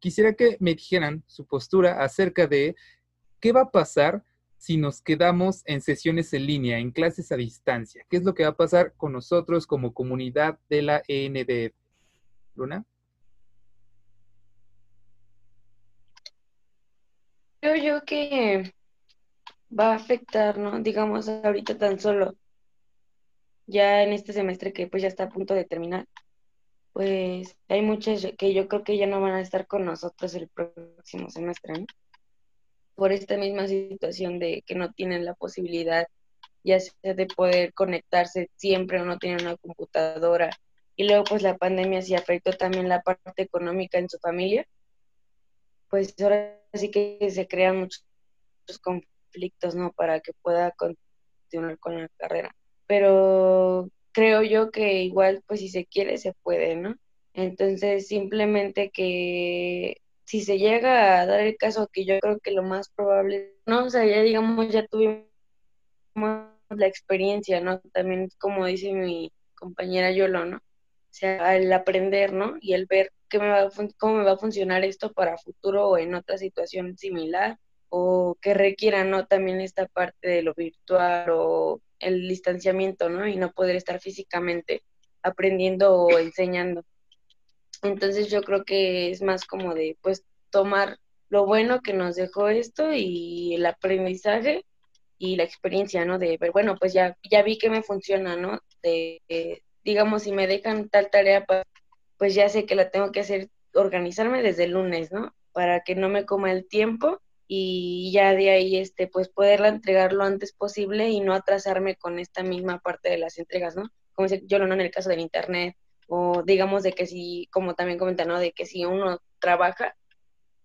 Quisiera que me dijeran su postura acerca de qué va a pasar si nos quedamos en sesiones en línea, en clases a distancia? ¿Qué es lo que va a pasar con nosotros como comunidad de la END? Luna. Creo yo que va a afectar, ¿no? Digamos, ahorita tan solo, ya en este semestre que pues ya está a punto de terminar, pues hay muchas que yo creo que ya no van a estar con nosotros el próximo semestre, ¿no? Por esta misma situación de que no tienen la posibilidad ya sea de poder conectarse siempre o no tienen una computadora. Y luego pues la pandemia sí afectó también la parte económica en su familia. Pues ahora sí que se crean muchos conflictos, ¿no? Para que pueda continuar con la carrera. Pero creo yo que igual pues si se quiere se puede, ¿no? Entonces simplemente que si se llega a dar el caso que yo creo que lo más probable, no, o sea, ya digamos, ya tuvimos la experiencia, ¿no? También como dice mi compañera Yolo, ¿no? O sea, el aprender, ¿no? Y el ver qué me va cómo me va a funcionar esto para futuro o en otra situación similar o que requiera, ¿no? También esta parte de lo virtual o el distanciamiento, ¿no? Y no poder estar físicamente aprendiendo o enseñando. Entonces yo creo que es más como de pues tomar lo bueno que nos dejó esto y el aprendizaje y la experiencia, ¿no? De bueno, pues ya, ya vi que me funciona, ¿no? De, digamos, si me dejan tal tarea, pues, ya sé que la tengo que hacer, organizarme desde el lunes, ¿no? Para que no me coma el tiempo y ya de ahí, este, pues poderla entregar lo antes posible y no atrasarme con esta misma parte de las entregas, ¿no? Como yo no en el caso del internet, o digamos de que si, como también comentan, ¿no? De que si uno trabaja,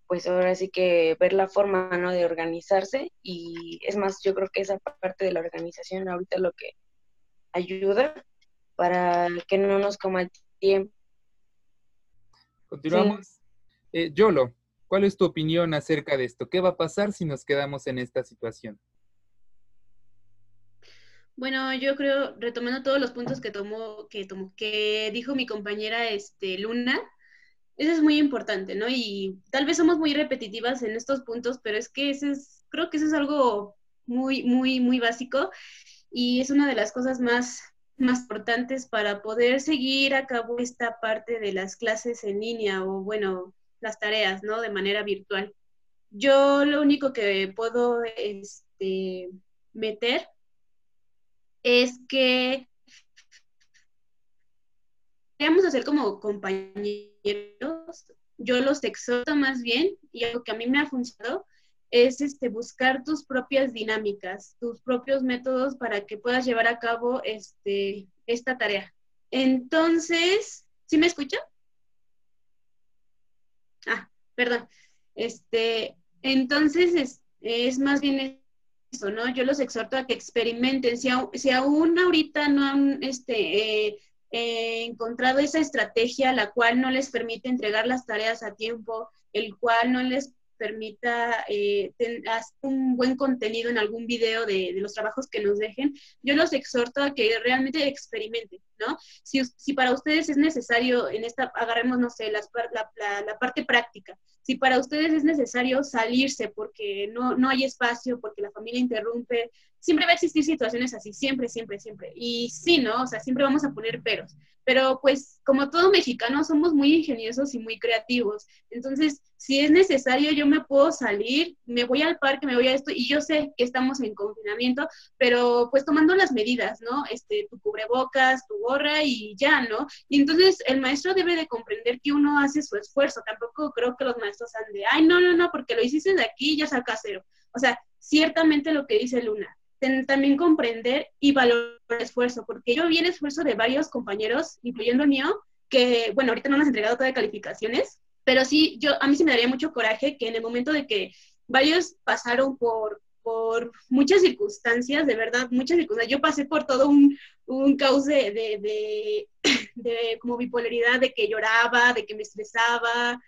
pues ahora sí que ver la forma, ¿no? De organizarse y es más, yo creo que esa parte de la organización ahorita lo que ayuda para que no nos coma el tiempo. Continuamos. Eh, Yolo, ¿cuál es tu opinión acerca de esto? ¿Qué va a pasar si nos quedamos en esta situación? Bueno, yo creo, retomando todos los puntos que tomó, que tomó, que dijo mi compañera este, Luna, eso es muy importante, ¿no? Y tal vez somos muy repetitivas en estos puntos, pero es que ese es, creo que eso es algo muy, muy, muy básico. y es una de las cosas más, más importantes para poder seguir a cabo esta parte de las clases en línea o, bueno, las tareas, ¿no? De manera virtual. Yo lo único que puedo este, meter es que a hacer como compañeros, yo los exhorto más bien, y algo que a mí me ha funcionado, es este, buscar tus propias dinámicas, tus propios métodos para que puedas llevar a cabo este, esta tarea. Entonces, ¿sí me escucha? Ah, perdón. Este, entonces es, es más bien ¿no? Yo los exhorto a que experimenten. Si, si aún ahorita no han este, eh, encontrado esa estrategia la cual no les permite entregar las tareas a tiempo, el cual no les permita eh, hacer un buen contenido en algún video de, de, los trabajos que nos dejen, yo los exhorto a que realmente experimenten, ¿no? Si, si para ustedes es necesario, en esta, agarremos, no sé, la, la, la, parte práctica, si para ustedes es necesario salirse porque no, no hay espacio, porque la familia interrumpe, siempre va a existir situaciones así, siempre, siempre, siempre. Y sí, ¿no? O sea, siempre vamos a poner peros. Pero pues como todo mexicano somos muy ingeniosos y muy creativos. Entonces, si es necesario, yo me puedo salir, me voy al parque, me voy a esto, y yo sé que estamos en confinamiento, pero pues tomando las medidas, ¿no? Este, tu cubrebocas, tu gorra y ya, ¿no? Y entonces el maestro debe de comprender que uno hace su esfuerzo. Tampoco creo que los maestros sean de, ay, no, no, no, porque lo hiciste de aquí, ya saca cero. O sea, ciertamente lo que dice Luna, también comprender y valorar el esfuerzo, porque yo vi el esfuerzo de varios compañeros, incluyendo el mío, que, bueno, ahorita no nos han entregado todas calificaciones, pero sí, yo, a mí sí me daría mucho coraje que en el momento de que varios pasaron por, por muchas circunstancias, de verdad, muchas circunstancias. Yo pasé por todo un, un cauce de, de, <clears throat> de, como bipolaridad, de que lloraba, de que me estresaba,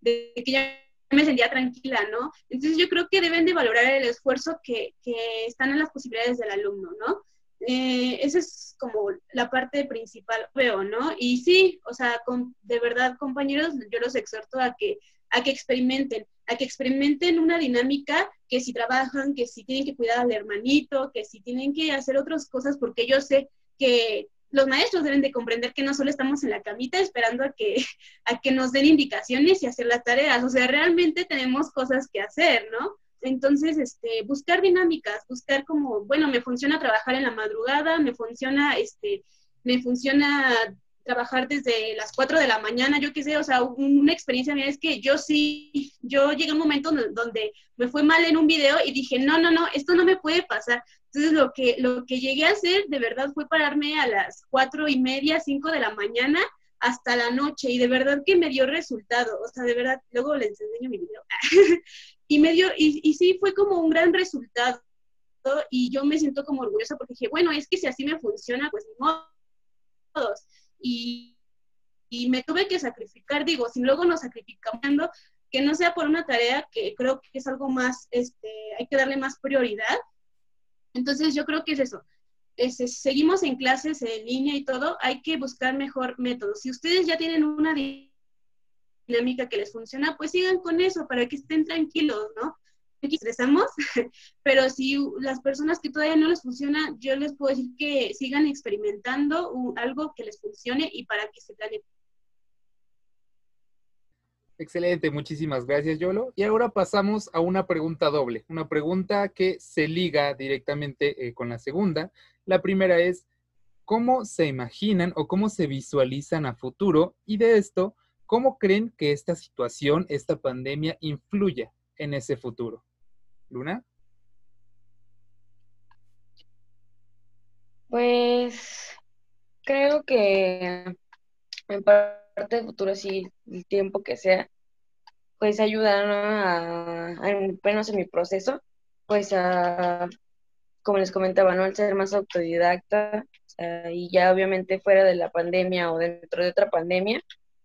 de que ya me sentía tranquila, ¿no? Entonces yo creo que deben de valorar el esfuerzo que, que están en las posibilidades del alumno, ¿no? Eh, esa es como la parte principal, veo, ¿no? Y sí, o sea, con, de verdad, compañeros, yo los exhorto a que, a que experimenten, a que experimenten una dinámica que si trabajan, que si tienen que cuidar al hermanito, que si tienen que hacer otras cosas, porque yo sé que, los maestros deben de comprender que no solo estamos en la camita esperando a que, <laughs> a que nos den indicaciones y hacer las tareas, o sea, realmente tenemos cosas que hacer, ¿no? Entonces, este, buscar dinámicas, buscar como, bueno, me funciona trabajar en la madrugada, me funciona, este, me funciona trabajar desde las 4 de la mañana, yo qué sé, o sea, una experiencia mía es que yo sí, yo llegué a un momento donde me fue mal en un video y dije, no, no, no, esto no me puede pasar. Entonces lo que, lo que llegué a hacer de verdad fue pararme a las cuatro y media, cinco de la mañana hasta la noche y de verdad que me dio resultado, o sea, de verdad, luego les enseño mi video. <laughs> y me dio, y, y sí fue como un gran resultado y yo me siento como orgullosa porque dije, bueno, es que si así me funciona, pues ni modo. Y, me tuve que sacrificar, digo, si luego nos sacrificamos, que no sea por una tarea que creo que es algo más, este, hay que darle más prioridad, entonces yo creo que es eso. seguimos en clases en línea y todo, hay que buscar mejor método. Si ustedes ya tienen una dinámica que les funciona, pues sigan con eso para que estén tranquilos, ¿no? Estresamos, <laughs> pero si las personas que todavía no les funciona, yo les puedo decir que sigan experimentando algo que les funcione y para que se planeen Excelente, muchísimas gracias, Yolo. Y ahora pasamos a una pregunta doble, una pregunta que se liga directamente eh, con la segunda. La primera es, ¿cómo se imaginan o cómo se visualizan a futuro? Y de esto, ¿cómo creen que esta situación, esta pandemia, influya en ese futuro? Luna. Pues creo que en parte del futuro, sí, el tiempo que sea, pues ayudar a, menos en mi proceso, pues a, como les comentaba, ¿no? Al ser más autodidacta y ya obviamente fuera de la pandemia o dentro de otra pandemia,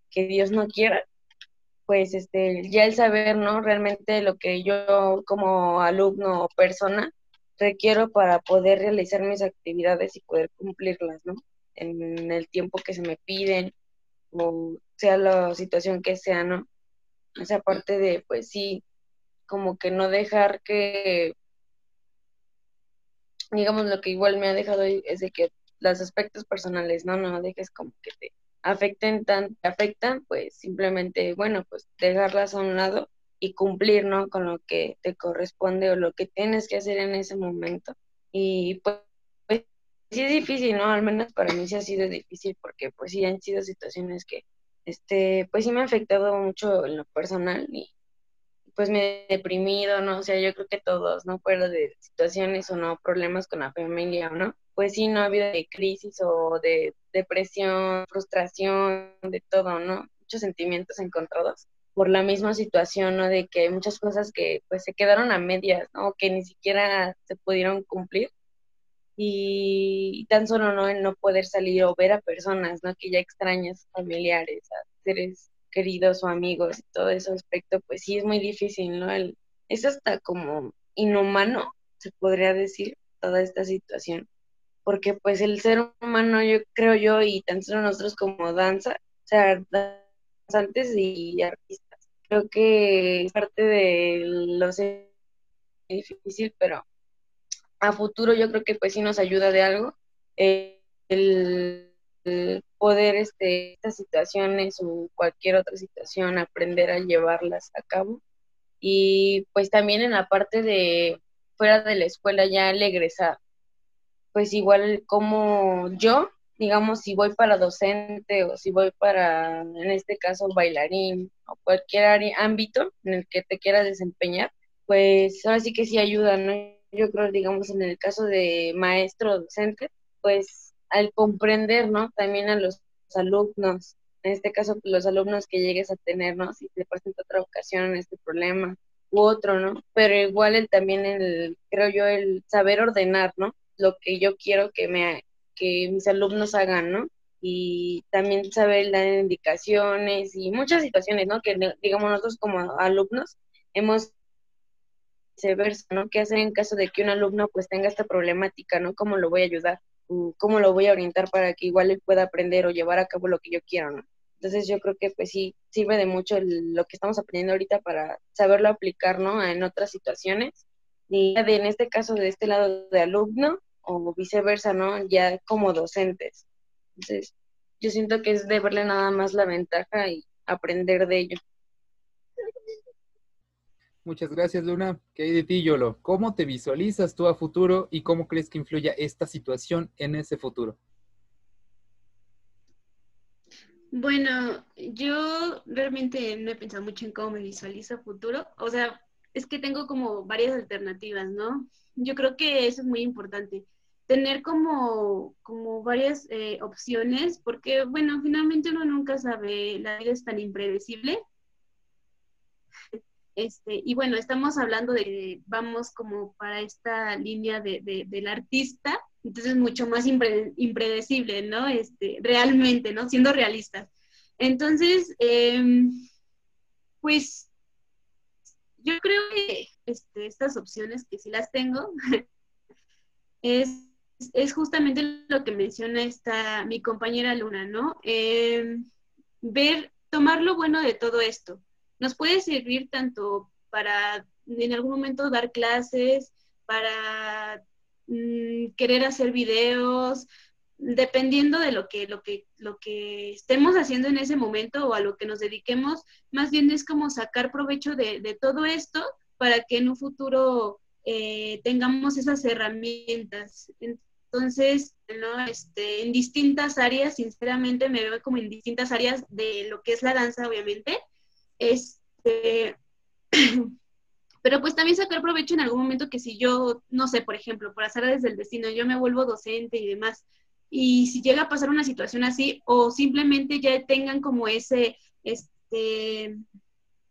que Dios no quiera, pues este, ya el saber, ¿no? Realmente lo que yo como alumno o persona requiero para poder realizar mis actividades y poder cumplirlas, ¿no? En el tiempo que se me piden o sea la situación que sea, ¿no? Esa parte de, pues sí, como que no dejar que digamos, lo que igual me ha dejado es de que los aspectos personales, no, no dejes como que te afecten tan, afectan, pues simplemente, bueno, pues dejarlas a un lado y cumplir, ¿no? Con lo que te corresponde o lo que tienes que hacer en ese momento. Y pues, pues sí es difícil, ¿no? Al menos para mí sí ha sido difícil porque pues sí han sido situaciones que, este, pues sí me ha afectado mucho en lo personal y pues me he deprimido, ¿no? O sea, yo creo que todos, ¿no? Fuera de situaciones o no, problemas con la familia o no, pues sí, no ha habido de crisis o de depresión, frustración, de todo, ¿no? Muchos sentimientos encontrados por la misma situación, ¿no? De que hay muchas cosas que pues se quedaron a medias, ¿no? Que ni siquiera se pudieron cumplir. Y, tan solo, ¿no? El no poder salir o ver a personas, ¿no? Que ya extrañas, familiares, a seres queridos o amigos y todo ese aspecto, pues sí es muy difícil, ¿no? El, es hasta como inhumano, se podría decir, toda esta situación. Porque pues el ser humano, yo creo yo, y tan solo nosotros como danza, o sea, danzantes y artistas, creo que es parte de lo difícil, pero a futuro yo creo que pues sí nos ayuda de algo eh, el, poder este, estas situaciones o cualquier otra situación aprender a llevarlas a cabo. Y pues también en la parte de fuera de la escuela ya al egresar pues igual como yo digamos, si voy para docente o si voy para, en este caso, bailarín o cualquier ámbito en el que te quieras desempeñar, pues ahora sí que sí ayuda, ¿no? Yo creo, digamos, en el caso de maestro docente, pues al comprender, ¿no? También a los alumnos, en este caso, los alumnos que llegues a tener, ¿no? Si te presenta otra ocasión este problema u otro, ¿no? Pero igual el, también el, creo yo, el saber ordenar, ¿no? Lo que yo quiero que me que mis alumnos hagan, ¿no? Y también saber dar indicaciones y muchas situaciones, ¿no? Que digamos nosotros como alumnos hemos viceversa, ¿no? ¿Qué hacer en caso de que un alumno pues tenga esta problemática, ¿no? ¿Cómo lo voy a ayudar? ¿Cómo lo voy a orientar para que igual él pueda aprender o llevar a cabo lo que yo quiero, ¿no? Entonces yo creo que pues sí, sirve de mucho lo que estamos aprendiendo ahorita para saberlo aplicar, ¿no? En otras situaciones. Y de, en este caso, de este lado de alumno, o viceversa, ¿no? Ya como docentes. Entonces, yo siento que es de verle nada más la ventaja y aprender de ello. Muchas gracias, Luna. ¿Qué hay de ti, Yolo? ¿Cómo te visualizas tú a futuro y cómo crees que influya esta situación en ese futuro? Bueno, yo realmente no he pensado mucho en cómo me visualizo a futuro. O sea, es que tengo como varias alternativas, ¿no? Yo creo que eso es muy importante tener como, como varias eh, opciones, porque, bueno, finalmente uno nunca sabe, la vida es tan impredecible. Este, y bueno, estamos hablando de, vamos como para esta línea de, del artista, entonces mucho más impredecible, ¿no? Este, realmente, ¿no? Siendo realistas. Entonces, em, pues yo creo que este, estas opciones que sí las tengo <laughs> es es justamente lo que menciona esta, mi compañera Luna, ¿no? Eh, ver, tomar lo bueno de todo esto. Nos puede servir tanto para en algún momento dar clases, para mm, querer hacer videos, dependiendo de lo que, lo, que, lo que estemos haciendo en ese momento o a lo que nos dediquemos, más bien es como sacar provecho de, todo esto para que en un futuro eh, tengamos esas herramientas. Entonces, ¿no? este, en distintas áreas, sinceramente me veo como en distintas áreas de lo que es la danza, obviamente. Este, <clears throat> pero pues también sacar provecho en algún momento que si yo, no sé, por ejemplo, por hacer desde el destino, yo me vuelvo docente y demás, y si llega a pasar una situación así, o simplemente ya tengan como ese, este,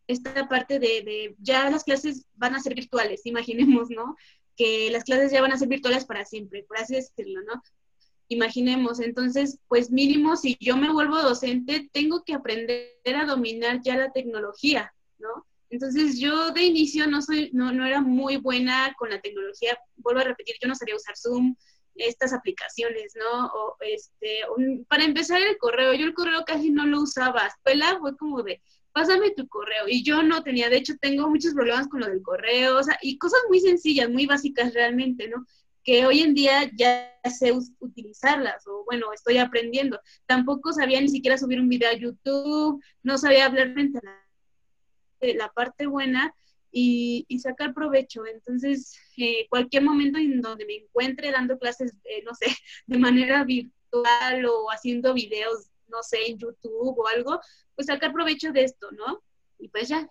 esta parte de, ya las clases van a ser virtuales, <laughs> imaginemos, ¿no? que las clases ya van a ser virtuales para siempre, por así decirlo, ¿no? Imaginemos, entonces, pues mínimo, si yo me vuelvo docente, tengo que aprender a dominar ya la tecnología, ¿no? Entonces yo de inicio no, soy, no, no era muy buena con la tecnología, vuelvo a repetir, yo no sabía usar Zoom, estas aplicaciones, ¿no? O este, para empezar el correo, yo el correo casi no lo usaba, escuela fue como de, pásame tu correo. Y yo no tenía, de hecho, tengo muchos problemas con lo del correo, o sea, y cosas muy sencillas, muy básicas realmente, ¿no? que hoy en día ya sé utilizarlas o bueno, estoy aprendiendo. Tampoco sabía ni siquiera subir un video a YouTube, no sabía hablar frente a la, la parte buena y, sacar provecho. Entonces, eh, cualquier momento en donde me encuentre dando clases, eh, no sé, <laughs> de manera virtual o haciendo videos, no sé, en YouTube o algo, pues sacar provecho de esto, ¿no? Y pues ya.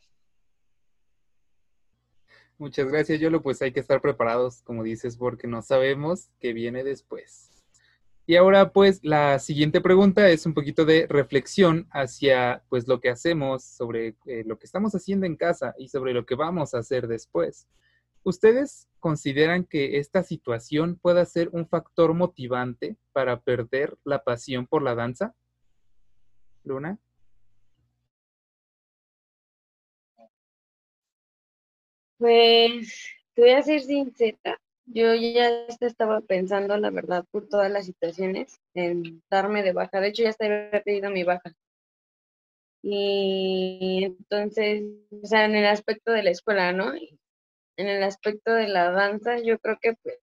Muchas gracias, Yolo. Pues hay que estar preparados, como dices, porque no sabemos qué viene después. Y ahora, pues, la siguiente pregunta es un poquito de reflexión hacia, pues, lo que hacemos, sobre eh, lo que estamos haciendo en casa y sobre lo que vamos a hacer después. ¿Ustedes consideran que esta situación pueda ser un factor motivante para perder la pasión por la danza? Luna. Pues, voy a ser sincera. Yo ya estaba pensando, la verdad, por todas las situaciones, en darme de baja. De hecho, ya hasta había pedido mi baja. Y entonces, o sea, en el aspecto de la escuela, ¿no? En el aspecto de la danza, yo creo que pues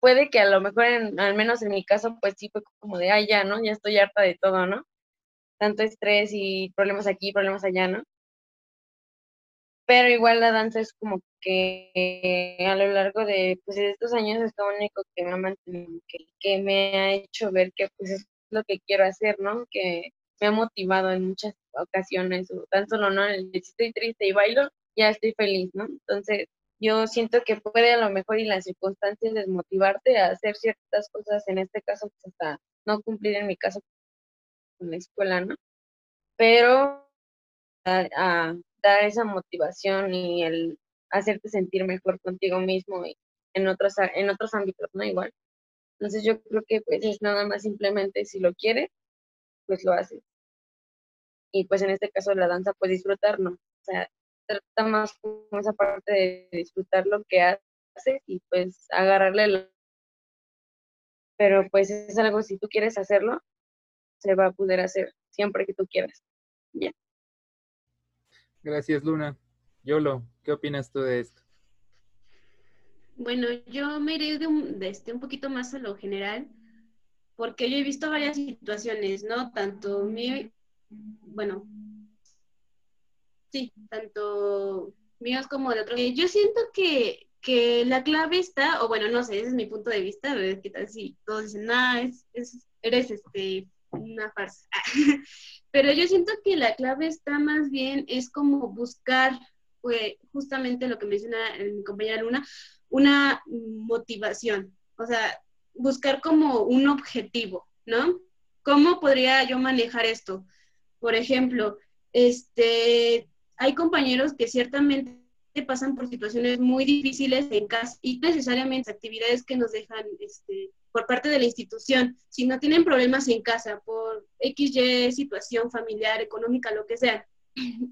puede que a lo mejor, al menos en mi caso, pues sí fue como de, ay, ya, ¿no? Ya estoy harta de todo, ¿no? Tanto estrés y problemas aquí, problemas allá, ¿no? Pero igual la danza es como que a lo largo de pues, estos años es lo único que me ha mantenido, que, me ha hecho ver que pues es lo que quiero hacer, ¿no? Que me ha motivado en muchas ocasiones, o tan solo no, el si estoy triste y bailo, ya estoy feliz, ¿no? Entonces, yo siento que puede a lo mejor y las circunstancias desmotivarte a hacer ciertas cosas, en este caso, pues hasta no cumplir en mi caso con la escuela, ¿no? Pero a, dar esa motivación y el hacerte sentir mejor contigo mismo y en otros, en otros ámbitos, ¿no? Igual. Entonces yo creo que pues es nada más simplemente si lo quiere, pues lo hace. Y pues en este caso la danza, pues disfrutar, ¿no? O sea, trata más como esa parte de disfrutar lo que hace y pues agarrarle la... Pero pues es algo, si tú quieres hacerlo, se va a poder hacer siempre que tú quieras. Bien. Gracias, Luna. Yolo, ¿qué opinas tú de esto? Bueno, yo me iré de un, este, un poquito más a lo general, porque yo he visto varias situaciones, ¿no? Tanto mío, bueno, sí, tanto míos como de otros. Yo siento que, que la clave está, o bueno, no sé, ese es mi punto de vista, qué tal si todos dicen, ah, es, eres este, una farsa. <laughs> Pero yo siento que la clave está más bien, es como buscar, pues, justamente lo que menciona mi compañera Luna, una motivación, o sea, buscar como un objetivo, ¿no? ¿Cómo podría yo manejar esto? Por ejemplo, este, hay compañeros que ciertamente pasan por situaciones muy difíciles en casa y necesariamente actividades que nos dejan este, por parte de la institución, si no tienen problemas en casa por XY situación familiar, económica, lo que sea.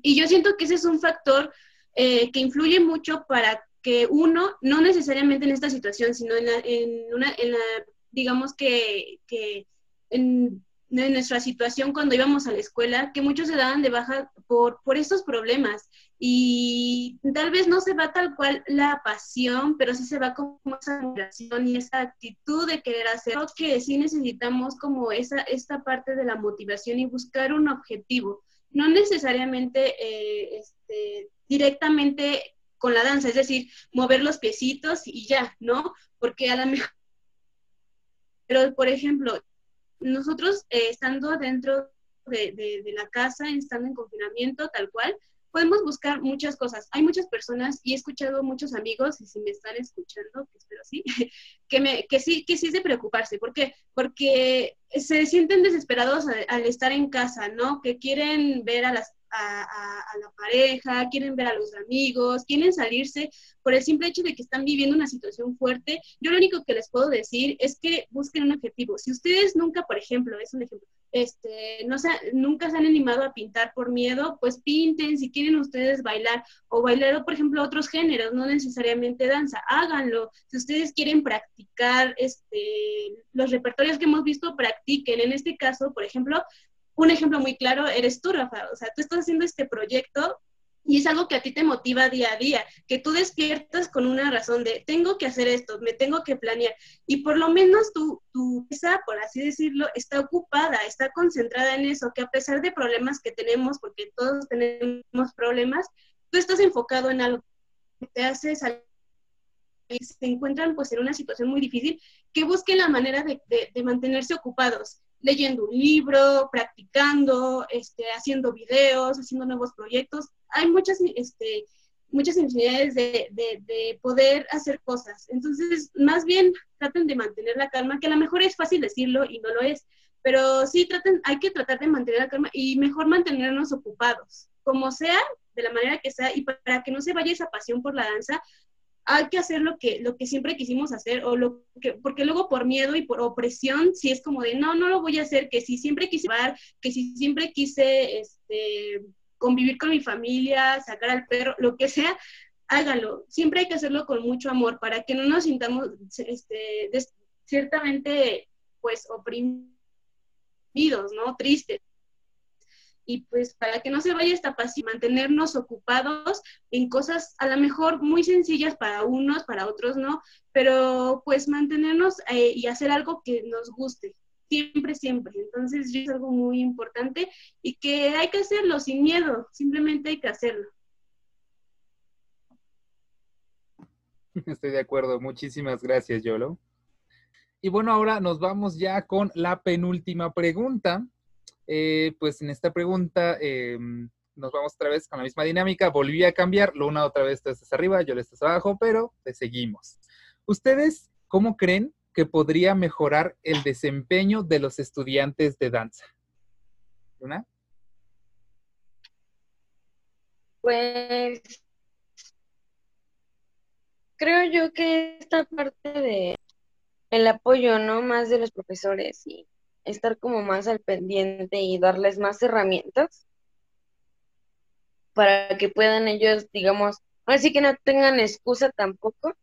Y yo siento que ese es un factor eh, que influye mucho para que uno, no necesariamente en esta situación, sino en, la, en una, en la, digamos que, que en, en, nuestra situación cuando íbamos a la escuela, que muchos se daban de baja por, por estos problemas y tal vez no se va tal cual la pasión, pero sí se va como esa admiración y esa actitud de querer hacer, que sí necesitamos como esa, esta parte de la motivación y buscar un objetivo, no necesariamente eh, este, directamente con la danza, es decir, mover los piecitos y ya, ¿no? Porque a la mejor... Pero, por ejemplo, nosotros eh, estando dentro de, de la casa, estando en confinamiento, tal cual, podemos buscar muchas cosas. Hay muchas personas y he escuchado muchos amigos, y si me están escuchando, espero sí, <laughs> que, me, que sí, que sí es de preocuparse. ¿Por qué? Porque se sienten desesperados al, estar en casa, ¿no? Que quieren ver a las a, la pareja, quieren ver a los amigos, quieren salirse por el simple hecho de que están viviendo una situación fuerte. Yo lo único que les puedo decir es que busquen un objetivo. Si ustedes nunca, por ejemplo, es un ejemplo, este, no se, nunca se han animado a pintar por miedo, pues pinten, si quieren ustedes bailar o bailar, por ejemplo, otros géneros, no necesariamente danza, háganlo. Si ustedes quieren practicar este, los repertorios que hemos visto, practiquen. En este caso, por ejemplo, un ejemplo muy claro eres tú, Rafa. O sea, tú estás haciendo este proyecto y es algo que a ti te motiva día a día, que tú despiertas con una razón de tengo que hacer esto, me tengo que planear y por lo menos tu, tu por así decirlo, está ocupada, está concentrada en eso, que a pesar de problemas que tenemos, porque todos tenemos problemas, tú estás enfocado en algo que te hace salir y se encuentran pues en una situación muy difícil, que busquen la manera de, de mantenerse ocupados leyendo un libro, practicando, este, haciendo videos, haciendo nuevos proyectos. Hay muchas, este, muchas infinidades de, de, poder hacer cosas. Entonces, más bien traten de mantener la calma, que a lo mejor es fácil decirlo y no lo es, pero sí traten, hay que tratar de mantener la calma y mejor mantenernos ocupados, como sea, de la manera que sea, y para que no se vaya esa pasión por la danza, hay que hacer lo que, lo que siempre quisimos hacer, o lo que, porque luego por miedo y por opresión, si es como de, no, no lo voy a hacer, que si siempre quise que si siempre quise este, convivir con mi familia, sacar al perro, lo que sea, hágalo. Siempre hay que hacerlo con mucho amor para que no nos sintamos este, ciertamente pues oprimidos, ¿no? Tristes y pues para que no se vaya esta paz y mantenernos ocupados en cosas a lo mejor muy sencillas para unos, para otros no, pero pues mantenernos eh, y hacer algo que nos guste, siempre, siempre. Entonces es algo muy importante y que hay que hacerlo sin miedo, simplemente hay que hacerlo. <laughs> Estoy de acuerdo, muchísimas gracias, Yolo. Y bueno, ahora nos vamos ya con la penúltima pregunta, eh, pues en esta pregunta eh, nos vamos otra vez con la misma dinámica. Volví a cambiar, lo una otra vez tú estás arriba, yo le estás abajo, pero te seguimos. ¿Ustedes cómo creen que podría mejorar el desempeño de los estudiantes de danza? ¿Una? Pues creo yo que esta parte de el apoyo, ¿no? Más de los profesores y estar como más al pendiente y darles más herramientas para que puedan ellos, digamos, así que no tengan excusa tampoco.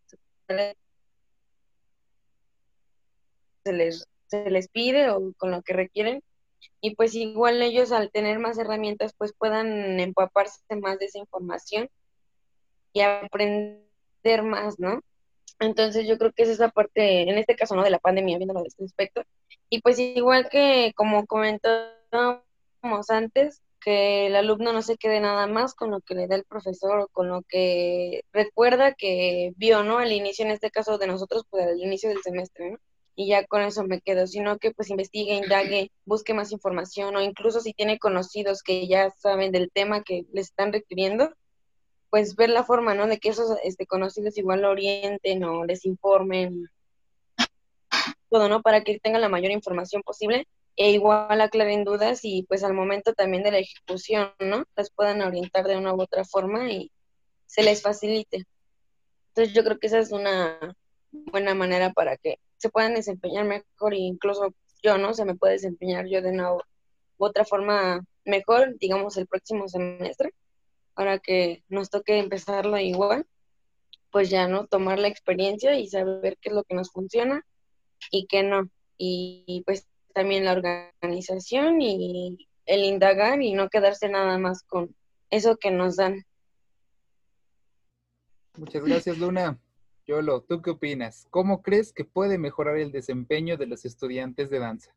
Les, se les pide o con lo que requieren. Y pues igual ellos al tener más herramientas pues puedan empaparse más de esa información y aprender más, ¿no? Entonces yo creo que es esa parte, en este caso, ¿no? De la pandemia, viéndolo de este aspecto. Y pues igual que como comentábamos antes, que el alumno no se quede nada más con lo que le da el profesor o con lo que recuerda que vio, ¿no? Al inicio, en este caso de nosotros, pues al inicio del semestre, ¿no? Y ya con eso me quedo, sino que pues investigue, indague, busque más información o incluso si tiene conocidos que ya saben del tema que les están requiriendo, pues ver la forma, ¿no? De que esos este, conocidos igual lo orienten o les informen, todo, ¿no? Para que tengan la mayor información posible e igual aclaren dudas y pues al momento también de la ejecución, ¿no? Las puedan orientar de una u otra forma y se les facilite. Entonces yo creo que esa es una buena manera para que se puedan desempeñar mejor e incluso yo, ¿no? Se me puede desempeñar yo de una u otra forma mejor, digamos, el próximo semestre para que nos toque empezarlo igual, pues ya no tomar la experiencia y saber qué es lo que nos funciona y qué no. Y, pues también la organización y el indagar y no quedarse nada más con eso que nos dan. Muchas gracias, Luna. Yolo, ¿tú qué opinas? ¿Cómo crees que puede mejorar el desempeño de los estudiantes de danza?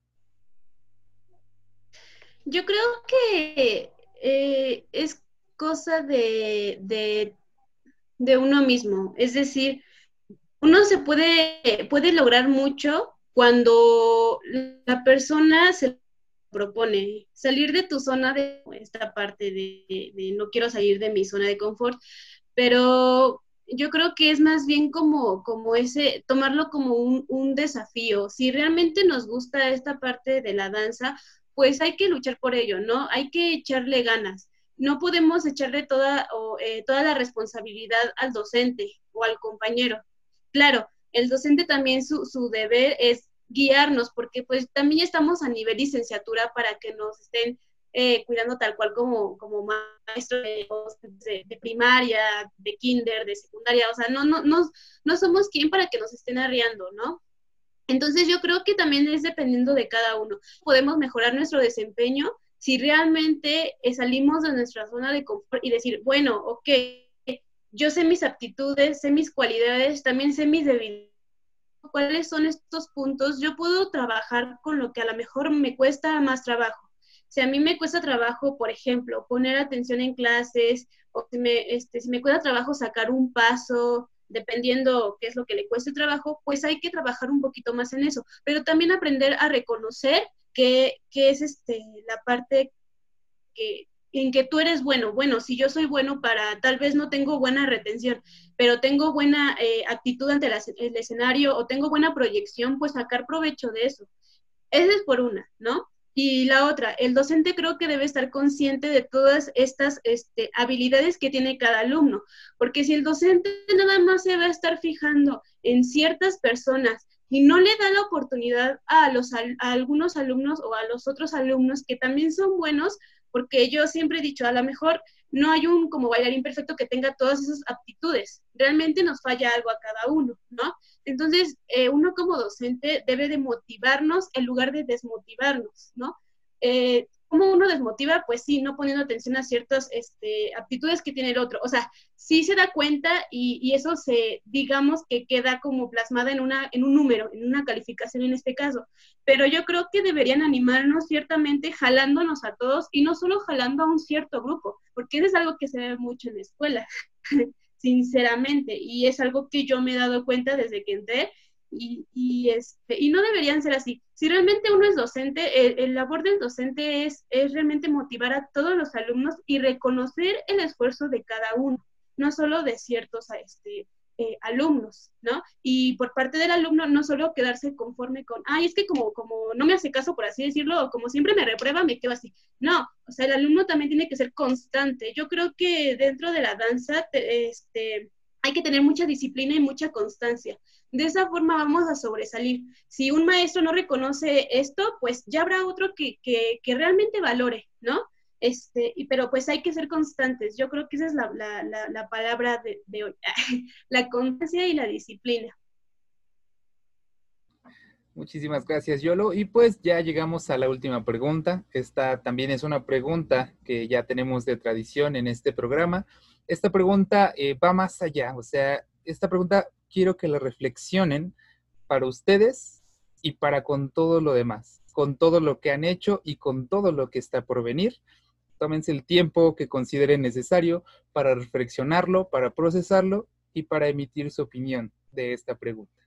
Yo creo que eh, es cosa de, de, uno mismo. Es decir, uno se puede, puede lograr mucho cuando la persona se propone salir de tu zona de esta parte de, no quiero salir de mi zona de confort, pero yo creo que es más bien como, como ese, tomarlo como un, un, desafío. Si realmente nos gusta esta parte de la danza, pues hay que luchar por ello, ¿no? Hay que echarle ganas no podemos echarle toda, eh, toda la responsabilidad al docente o al compañero. Claro, el docente también su, su deber es guiarnos, porque pues también estamos a nivel licenciatura para que nos estén eh, cuidando tal cual como, como maestros de, primaria, de kinder, de secundaria, o sea, no, no, no, no somos quien para que nos estén arriando, ¿no? Entonces yo creo que también es dependiendo de cada uno. Podemos mejorar nuestro desempeño si realmente eh, salimos de nuestra zona de confort y decir, bueno, ok, yo sé mis aptitudes, sé mis cualidades, también sé mis debilidades, cuáles son estos puntos, yo puedo trabajar con lo que a lo mejor me cuesta más trabajo. Si a mí me cuesta trabajo, por ejemplo, poner atención en clases, o si me, este, si me cuesta trabajo sacar un paso, dependiendo qué es lo que le cueste trabajo, pues hay que trabajar un poquito más en eso, pero también aprender a reconocer que, es este, la parte que, en que tú eres bueno. Bueno, si yo soy bueno para, tal vez no tengo buena retención, pero tengo buena eh, actitud ante el escenario o tengo buena proyección, pues sacar provecho de eso. Esa es por una, ¿no? Y la otra, el docente creo que debe estar consciente de todas estas este, habilidades que tiene cada alumno, porque si el docente nada más se va a estar fijando en ciertas personas y no le da la oportunidad a, a algunos alumnos o a los otros alumnos que también son buenos, porque yo siempre he dicho, a lo mejor no hay un como bailarín perfecto que tenga todas esas aptitudes, realmente nos falla algo a cada uno, ¿no? Entonces, eh, uno como docente debe de motivarnos en lugar de desmotivarnos, ¿no? Eh, ¿Cómo uno desmotiva? Pues sí, no poniendo atención a ciertas este, aptitudes que tiene el otro. O sea, sí se da cuenta y, eso se, digamos que queda como plasmada en, una, en un número, en una calificación en este caso. Pero yo creo que deberían animarnos ciertamente jalándonos a todos y no solo jalando a un cierto grupo, porque eso es algo que se ve mucho en la escuela, <laughs> sinceramente, y es algo que yo me he dado cuenta desde que entré y, este, y no deberían ser así. Si realmente uno es docente, el, labor del docente es, es realmente motivar a todos los alumnos y reconocer el esfuerzo de cada uno, no solo de ciertos este, eh, alumnos, ¿no? Y por parte del alumno no solo quedarse conforme con, ay, es que como, como no me hace caso, por así decirlo, como siempre me reprueba, me quedo así. No, o sea, el alumno también tiene que ser constante. Yo creo que dentro de la danza, este, hay que tener mucha disciplina y mucha constancia. De esa forma vamos a sobresalir. Si un maestro no reconoce esto, pues ya habrá otro que, realmente valore, ¿no? Este, y, pero pues hay que ser constantes. Yo creo que esa es la, palabra de, de hoy, <laughs> la constancia y la disciplina. Muchísimas gracias, Yolo. Y pues ya llegamos a la última pregunta. Esta también es una pregunta que ya tenemos de tradición en este programa esta pregunta eh, va más allá, o sea, esta pregunta quiero que la reflexionen para ustedes y para con todo lo demás, con todo lo que han hecho y con todo lo que está por venir. Tómense el tiempo que consideren necesario para reflexionarlo, para procesarlo y para emitir su opinión de esta pregunta.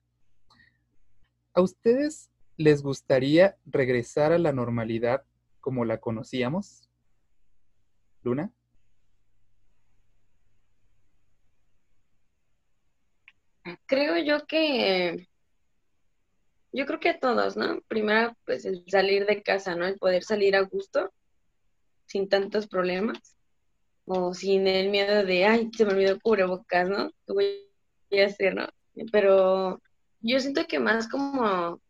¿A ustedes les gustaría regresar a la normalidad como la conocíamos? Luna. Creo yo que, yo creo que a todos, ¿no? Primero, pues el salir de casa, ¿no? El poder salir a gusto, sin tantos problemas, o sin el miedo de, ay, se me olvidó cubrebocas, ¿no? ¿Qué voy a hacer, no? Pero yo siento que más como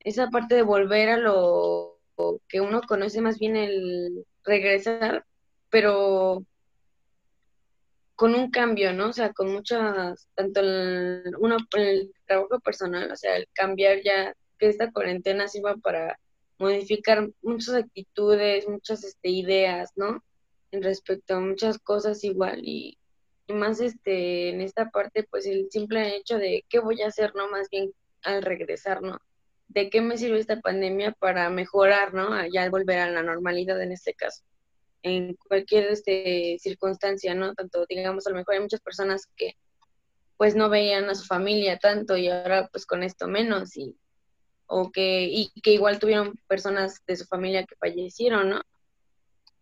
esa parte de volver a lo que uno conoce, más bien el regresar, pero con un cambio, ¿no? O sea, con muchas, tanto el, uno, el trabajo personal, o sea, el cambiar ya, que esta cuarentena sirva para modificar muchas actitudes, muchas este, ideas, ¿no? En respecto a muchas cosas igual y, más este en esta parte, pues el simple hecho de qué voy a hacer, ¿no? Más bien al regresar, ¿no? De qué me sirve esta pandemia para mejorar, ¿no? Ya volver a la normalidad en este caso en cualquier este, circunstancia, ¿no? Tanto, digamos, a lo mejor hay muchas personas que pues no veían a su familia tanto y ahora pues con esto menos y o que y que igual tuvieron personas de su familia que fallecieron, ¿no?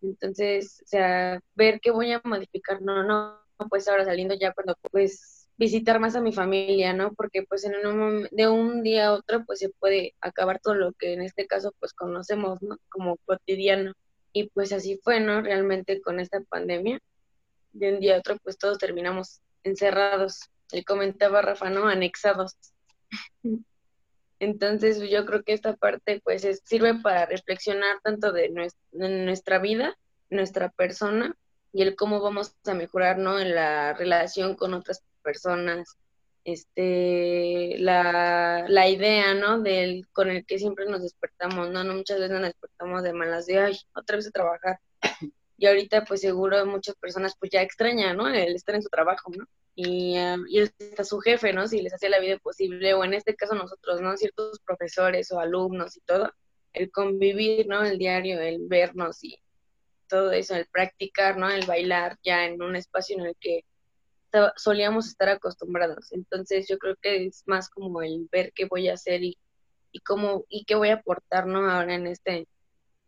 Entonces, o sea, ver qué voy a modificar, no, no, pues ahora saliendo ya cuando pues visitar más a mi familia, ¿no? Porque pues en un de un día a otro pues se puede acabar todo lo que en este caso pues conocemos, ¿no? Como cotidiano. Y pues así fue, ¿no? Realmente con esta pandemia. De un día a otro, pues todos terminamos encerrados. Él comentaba Rafa, ¿no? Anexados. <laughs> Entonces yo creo que esta parte pues sirve para reflexionar tanto de nuestra, vida, nuestra persona y el cómo vamos a mejorar. En la relación con otras personas, este, la, la, idea, ¿no? Del, con el que siempre nos despertamos, ¿no? no Muchas veces nos despertamos de malas de, ay, otra vez a trabajar. Y ahorita, pues seguro muchas personas, pues ya extrañan, ¿no? El estar en su trabajo, ¿no? Y, um, y está su jefe, ¿no? Si les hacía la vida posible, o en este caso nosotros, ¿no? Ciertos profesores o alumnos y todo, el convivir, ¿no? El diario, el vernos y todo eso, el practicar, ¿no? El bailar ya en un espacio en el que solíamos estar acostumbrados. Entonces yo creo que es más como el ver qué voy a hacer y, y cómo y qué voy a aportar, ¿no? Ahora en este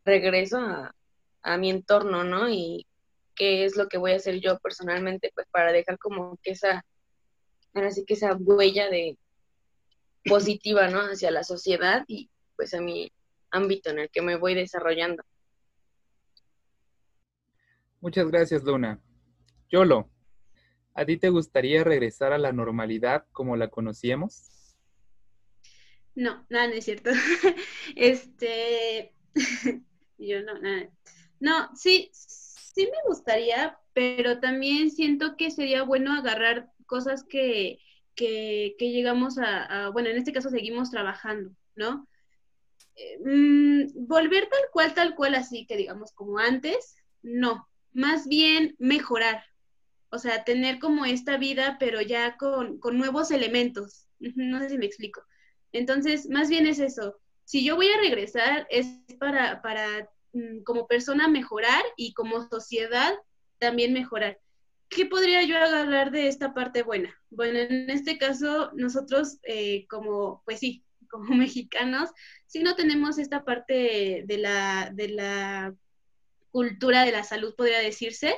regreso a, a mi entorno, ¿no? Y qué es lo que voy a hacer yo personalmente, pues para dejar como que esa, ahora sí que esa huella de positiva, ¿no? Hacia la sociedad y pues a mi ámbito en el que me voy desarrollando. Muchas gracias, Luna. Yolo, ¿A ti te gustaría regresar a la normalidad como la conocíamos? No, nada, no es cierto. <laughs> este, <laughs> yo no, nada. No, sí, sí me gustaría, pero también siento que sería bueno agarrar cosas que, que, llegamos a, bueno, en este caso seguimos trabajando, ¿no? Eh, mm, volver tal cual, tal cual, así que digamos como antes, no, más bien mejorar, o sea, tener como esta vida, pero ya con, nuevos elementos. <laughs> No sé si me explico. Entonces, más bien es eso. Si yo voy a regresar, es para, para como persona mejorar y como sociedad también mejorar. ¿Qué podría yo hablar de esta parte buena? Bueno, en este caso, nosotros eh, como, pues sí, <laughs> como mexicanos, sí no tenemos esta parte de la, de la cultura de la salud, podría decirse.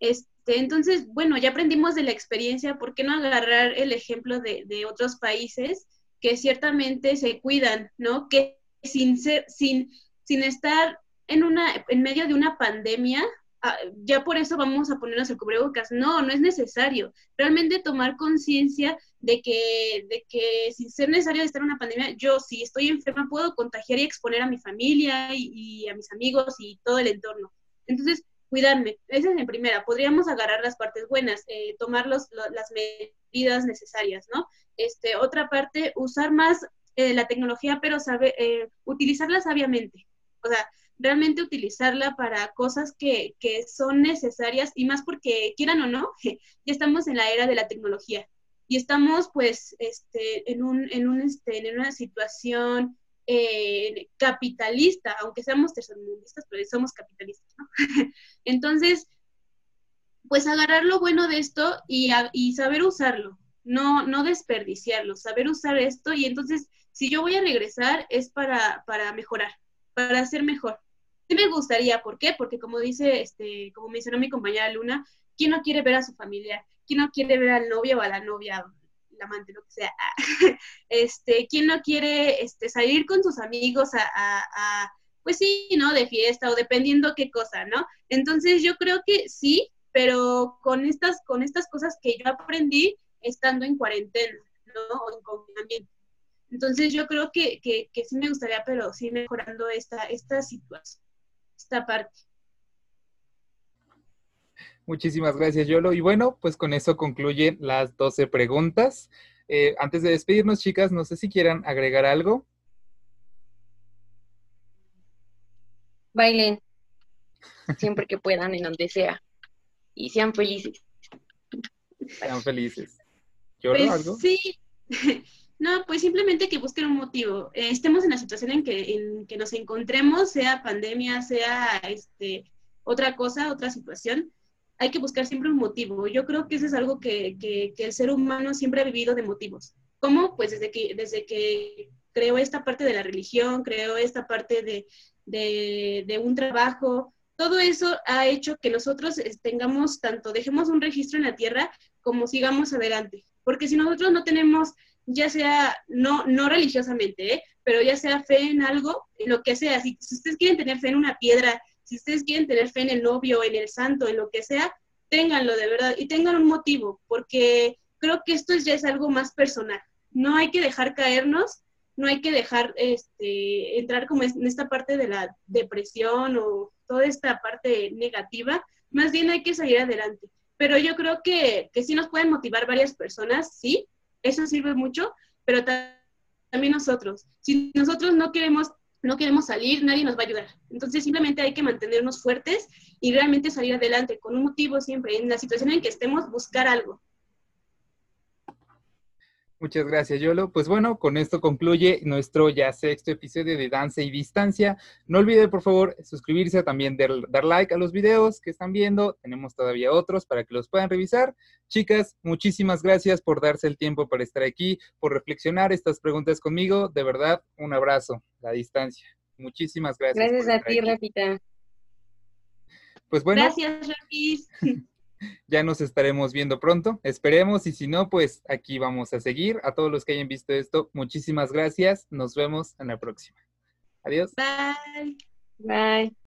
Es, este, entonces, bueno, ya aprendimos de la experiencia, ¿por qué no agarrar el ejemplo de, otros países que ciertamente se cuidan, ¿no? Que sin, ser, sin, sin estar en, una, en medio de una pandemia, ah, ya por eso vamos a ponernos el cubrebocas. No, no es necesario. Realmente tomar conciencia de que, de que sin ser necesario estar en una pandemia, yo si estoy enferma puedo contagiar y exponer a mi familia y a mis amigos y todo el entorno. Entonces, cuidarme. Esa es mi primera. Podríamos agarrar las partes buenas, eh, tomar las medidas necesarias, ¿no? Este, otra parte, usar más eh, la tecnología, pero saber, eh, utilizarla sabiamente. O sea, realmente utilizarla para cosas que, que son necesarias y más porque, quieran o no, <laughs> ya estamos en la era de la tecnología y estamos pues este, en, un, en, un, este, en una situación eh, capitalista, aunque seamos tercermundistas, pero somos capitalistas, ¿no? <laughs> Entonces, pues agarrar lo bueno de esto y, saber usarlo, no, no desperdiciarlo, saber usar esto y entonces, si yo voy a regresar es para, para mejorar, para ser mejor. Sí me gustaría, ¿por qué? Porque como dice, este, como mencionó mi compañera Luna, ¿quién no quiere ver a su familia? ¿Quién no quiere ver al novio o a la novia? la amante, lo que sea. <laughs> este, ¿quién no quiere este, salir con sus amigos a, pues sí, ¿no? De fiesta o dependiendo qué cosa, ¿no? Entonces yo creo que sí, pero con estas, con estas cosas que yo aprendí estando en cuarentena, ¿no? O en confinamiento. Entonces yo creo que, que, que, sí me gustaría, pero sí mejorando esta, esta situación, esta parte. Muchísimas gracias, Yolo. Y bueno, pues con eso concluyen las 12 preguntas. Eh, antes de despedirnos, chicas, no sé si quieran agregar algo. Bailen siempre que puedan, en donde sea. Y sean felices. Sean felices. ¿Yolo, pues, algo? Sí. No, pues simplemente que busquen un motivo. Eh, estemos en la situación en que, en que nos encontremos, sea pandemia, sea este, otra cosa, otra situación hay que buscar siempre un motivo. Yo creo que eso es algo que, que, el ser humano siempre ha vivido de motivos. ¿Cómo? Pues desde que, desde que creó esta parte de la religión, creó esta parte de, de, de un trabajo, todo eso ha hecho que nosotros tengamos tanto, dejemos un registro en la tierra como sigamos adelante. Porque si nosotros no tenemos, ya sea, no, no religiosamente, ¿eh? pero ya sea fe en algo, en lo que sea, si ustedes quieren tener fe en una piedra, si ustedes quieren tener fe en el novio, en el santo, en lo que sea, ténganlo de verdad y tengan un motivo, porque creo que esto ya es algo más personal. No hay que dejar caernos, no hay que dejar este, entrar como en esta parte de la depresión o toda esta parte negativa, más bien hay que salir adelante. Pero yo creo que, que sí nos pueden motivar varias personas, sí, eso sirve mucho, pero también nosotros. Si nosotros no queremos no queremos salir, nadie nos va a ayudar. Entonces simplemente hay que mantenernos fuertes y realmente salir adelante con un motivo siempre. En la situación en que estemos, buscar algo. Muchas gracias, Yolo. Pues bueno, con esto concluye nuestro ya sexto episodio de Danza y Distancia. No olviden, por favor, suscribirse, también dar, like a los videos que están viendo. Tenemos todavía otros para que los puedan revisar. Chicas, muchísimas gracias por darse el tiempo para estar aquí, por reflexionar estas preguntas conmigo. De verdad, un abrazo a distancia. Muchísimas gracias. Gracias a ti, Rafita. Pues bueno. Gracias, Rafis. <laughs> ya nos estaremos viendo pronto. Esperemos y si no, pues aquí vamos a seguir. A todos los que hayan visto esto, muchísimas gracias. Nos vemos en la próxima. Adiós. Bye. Bye.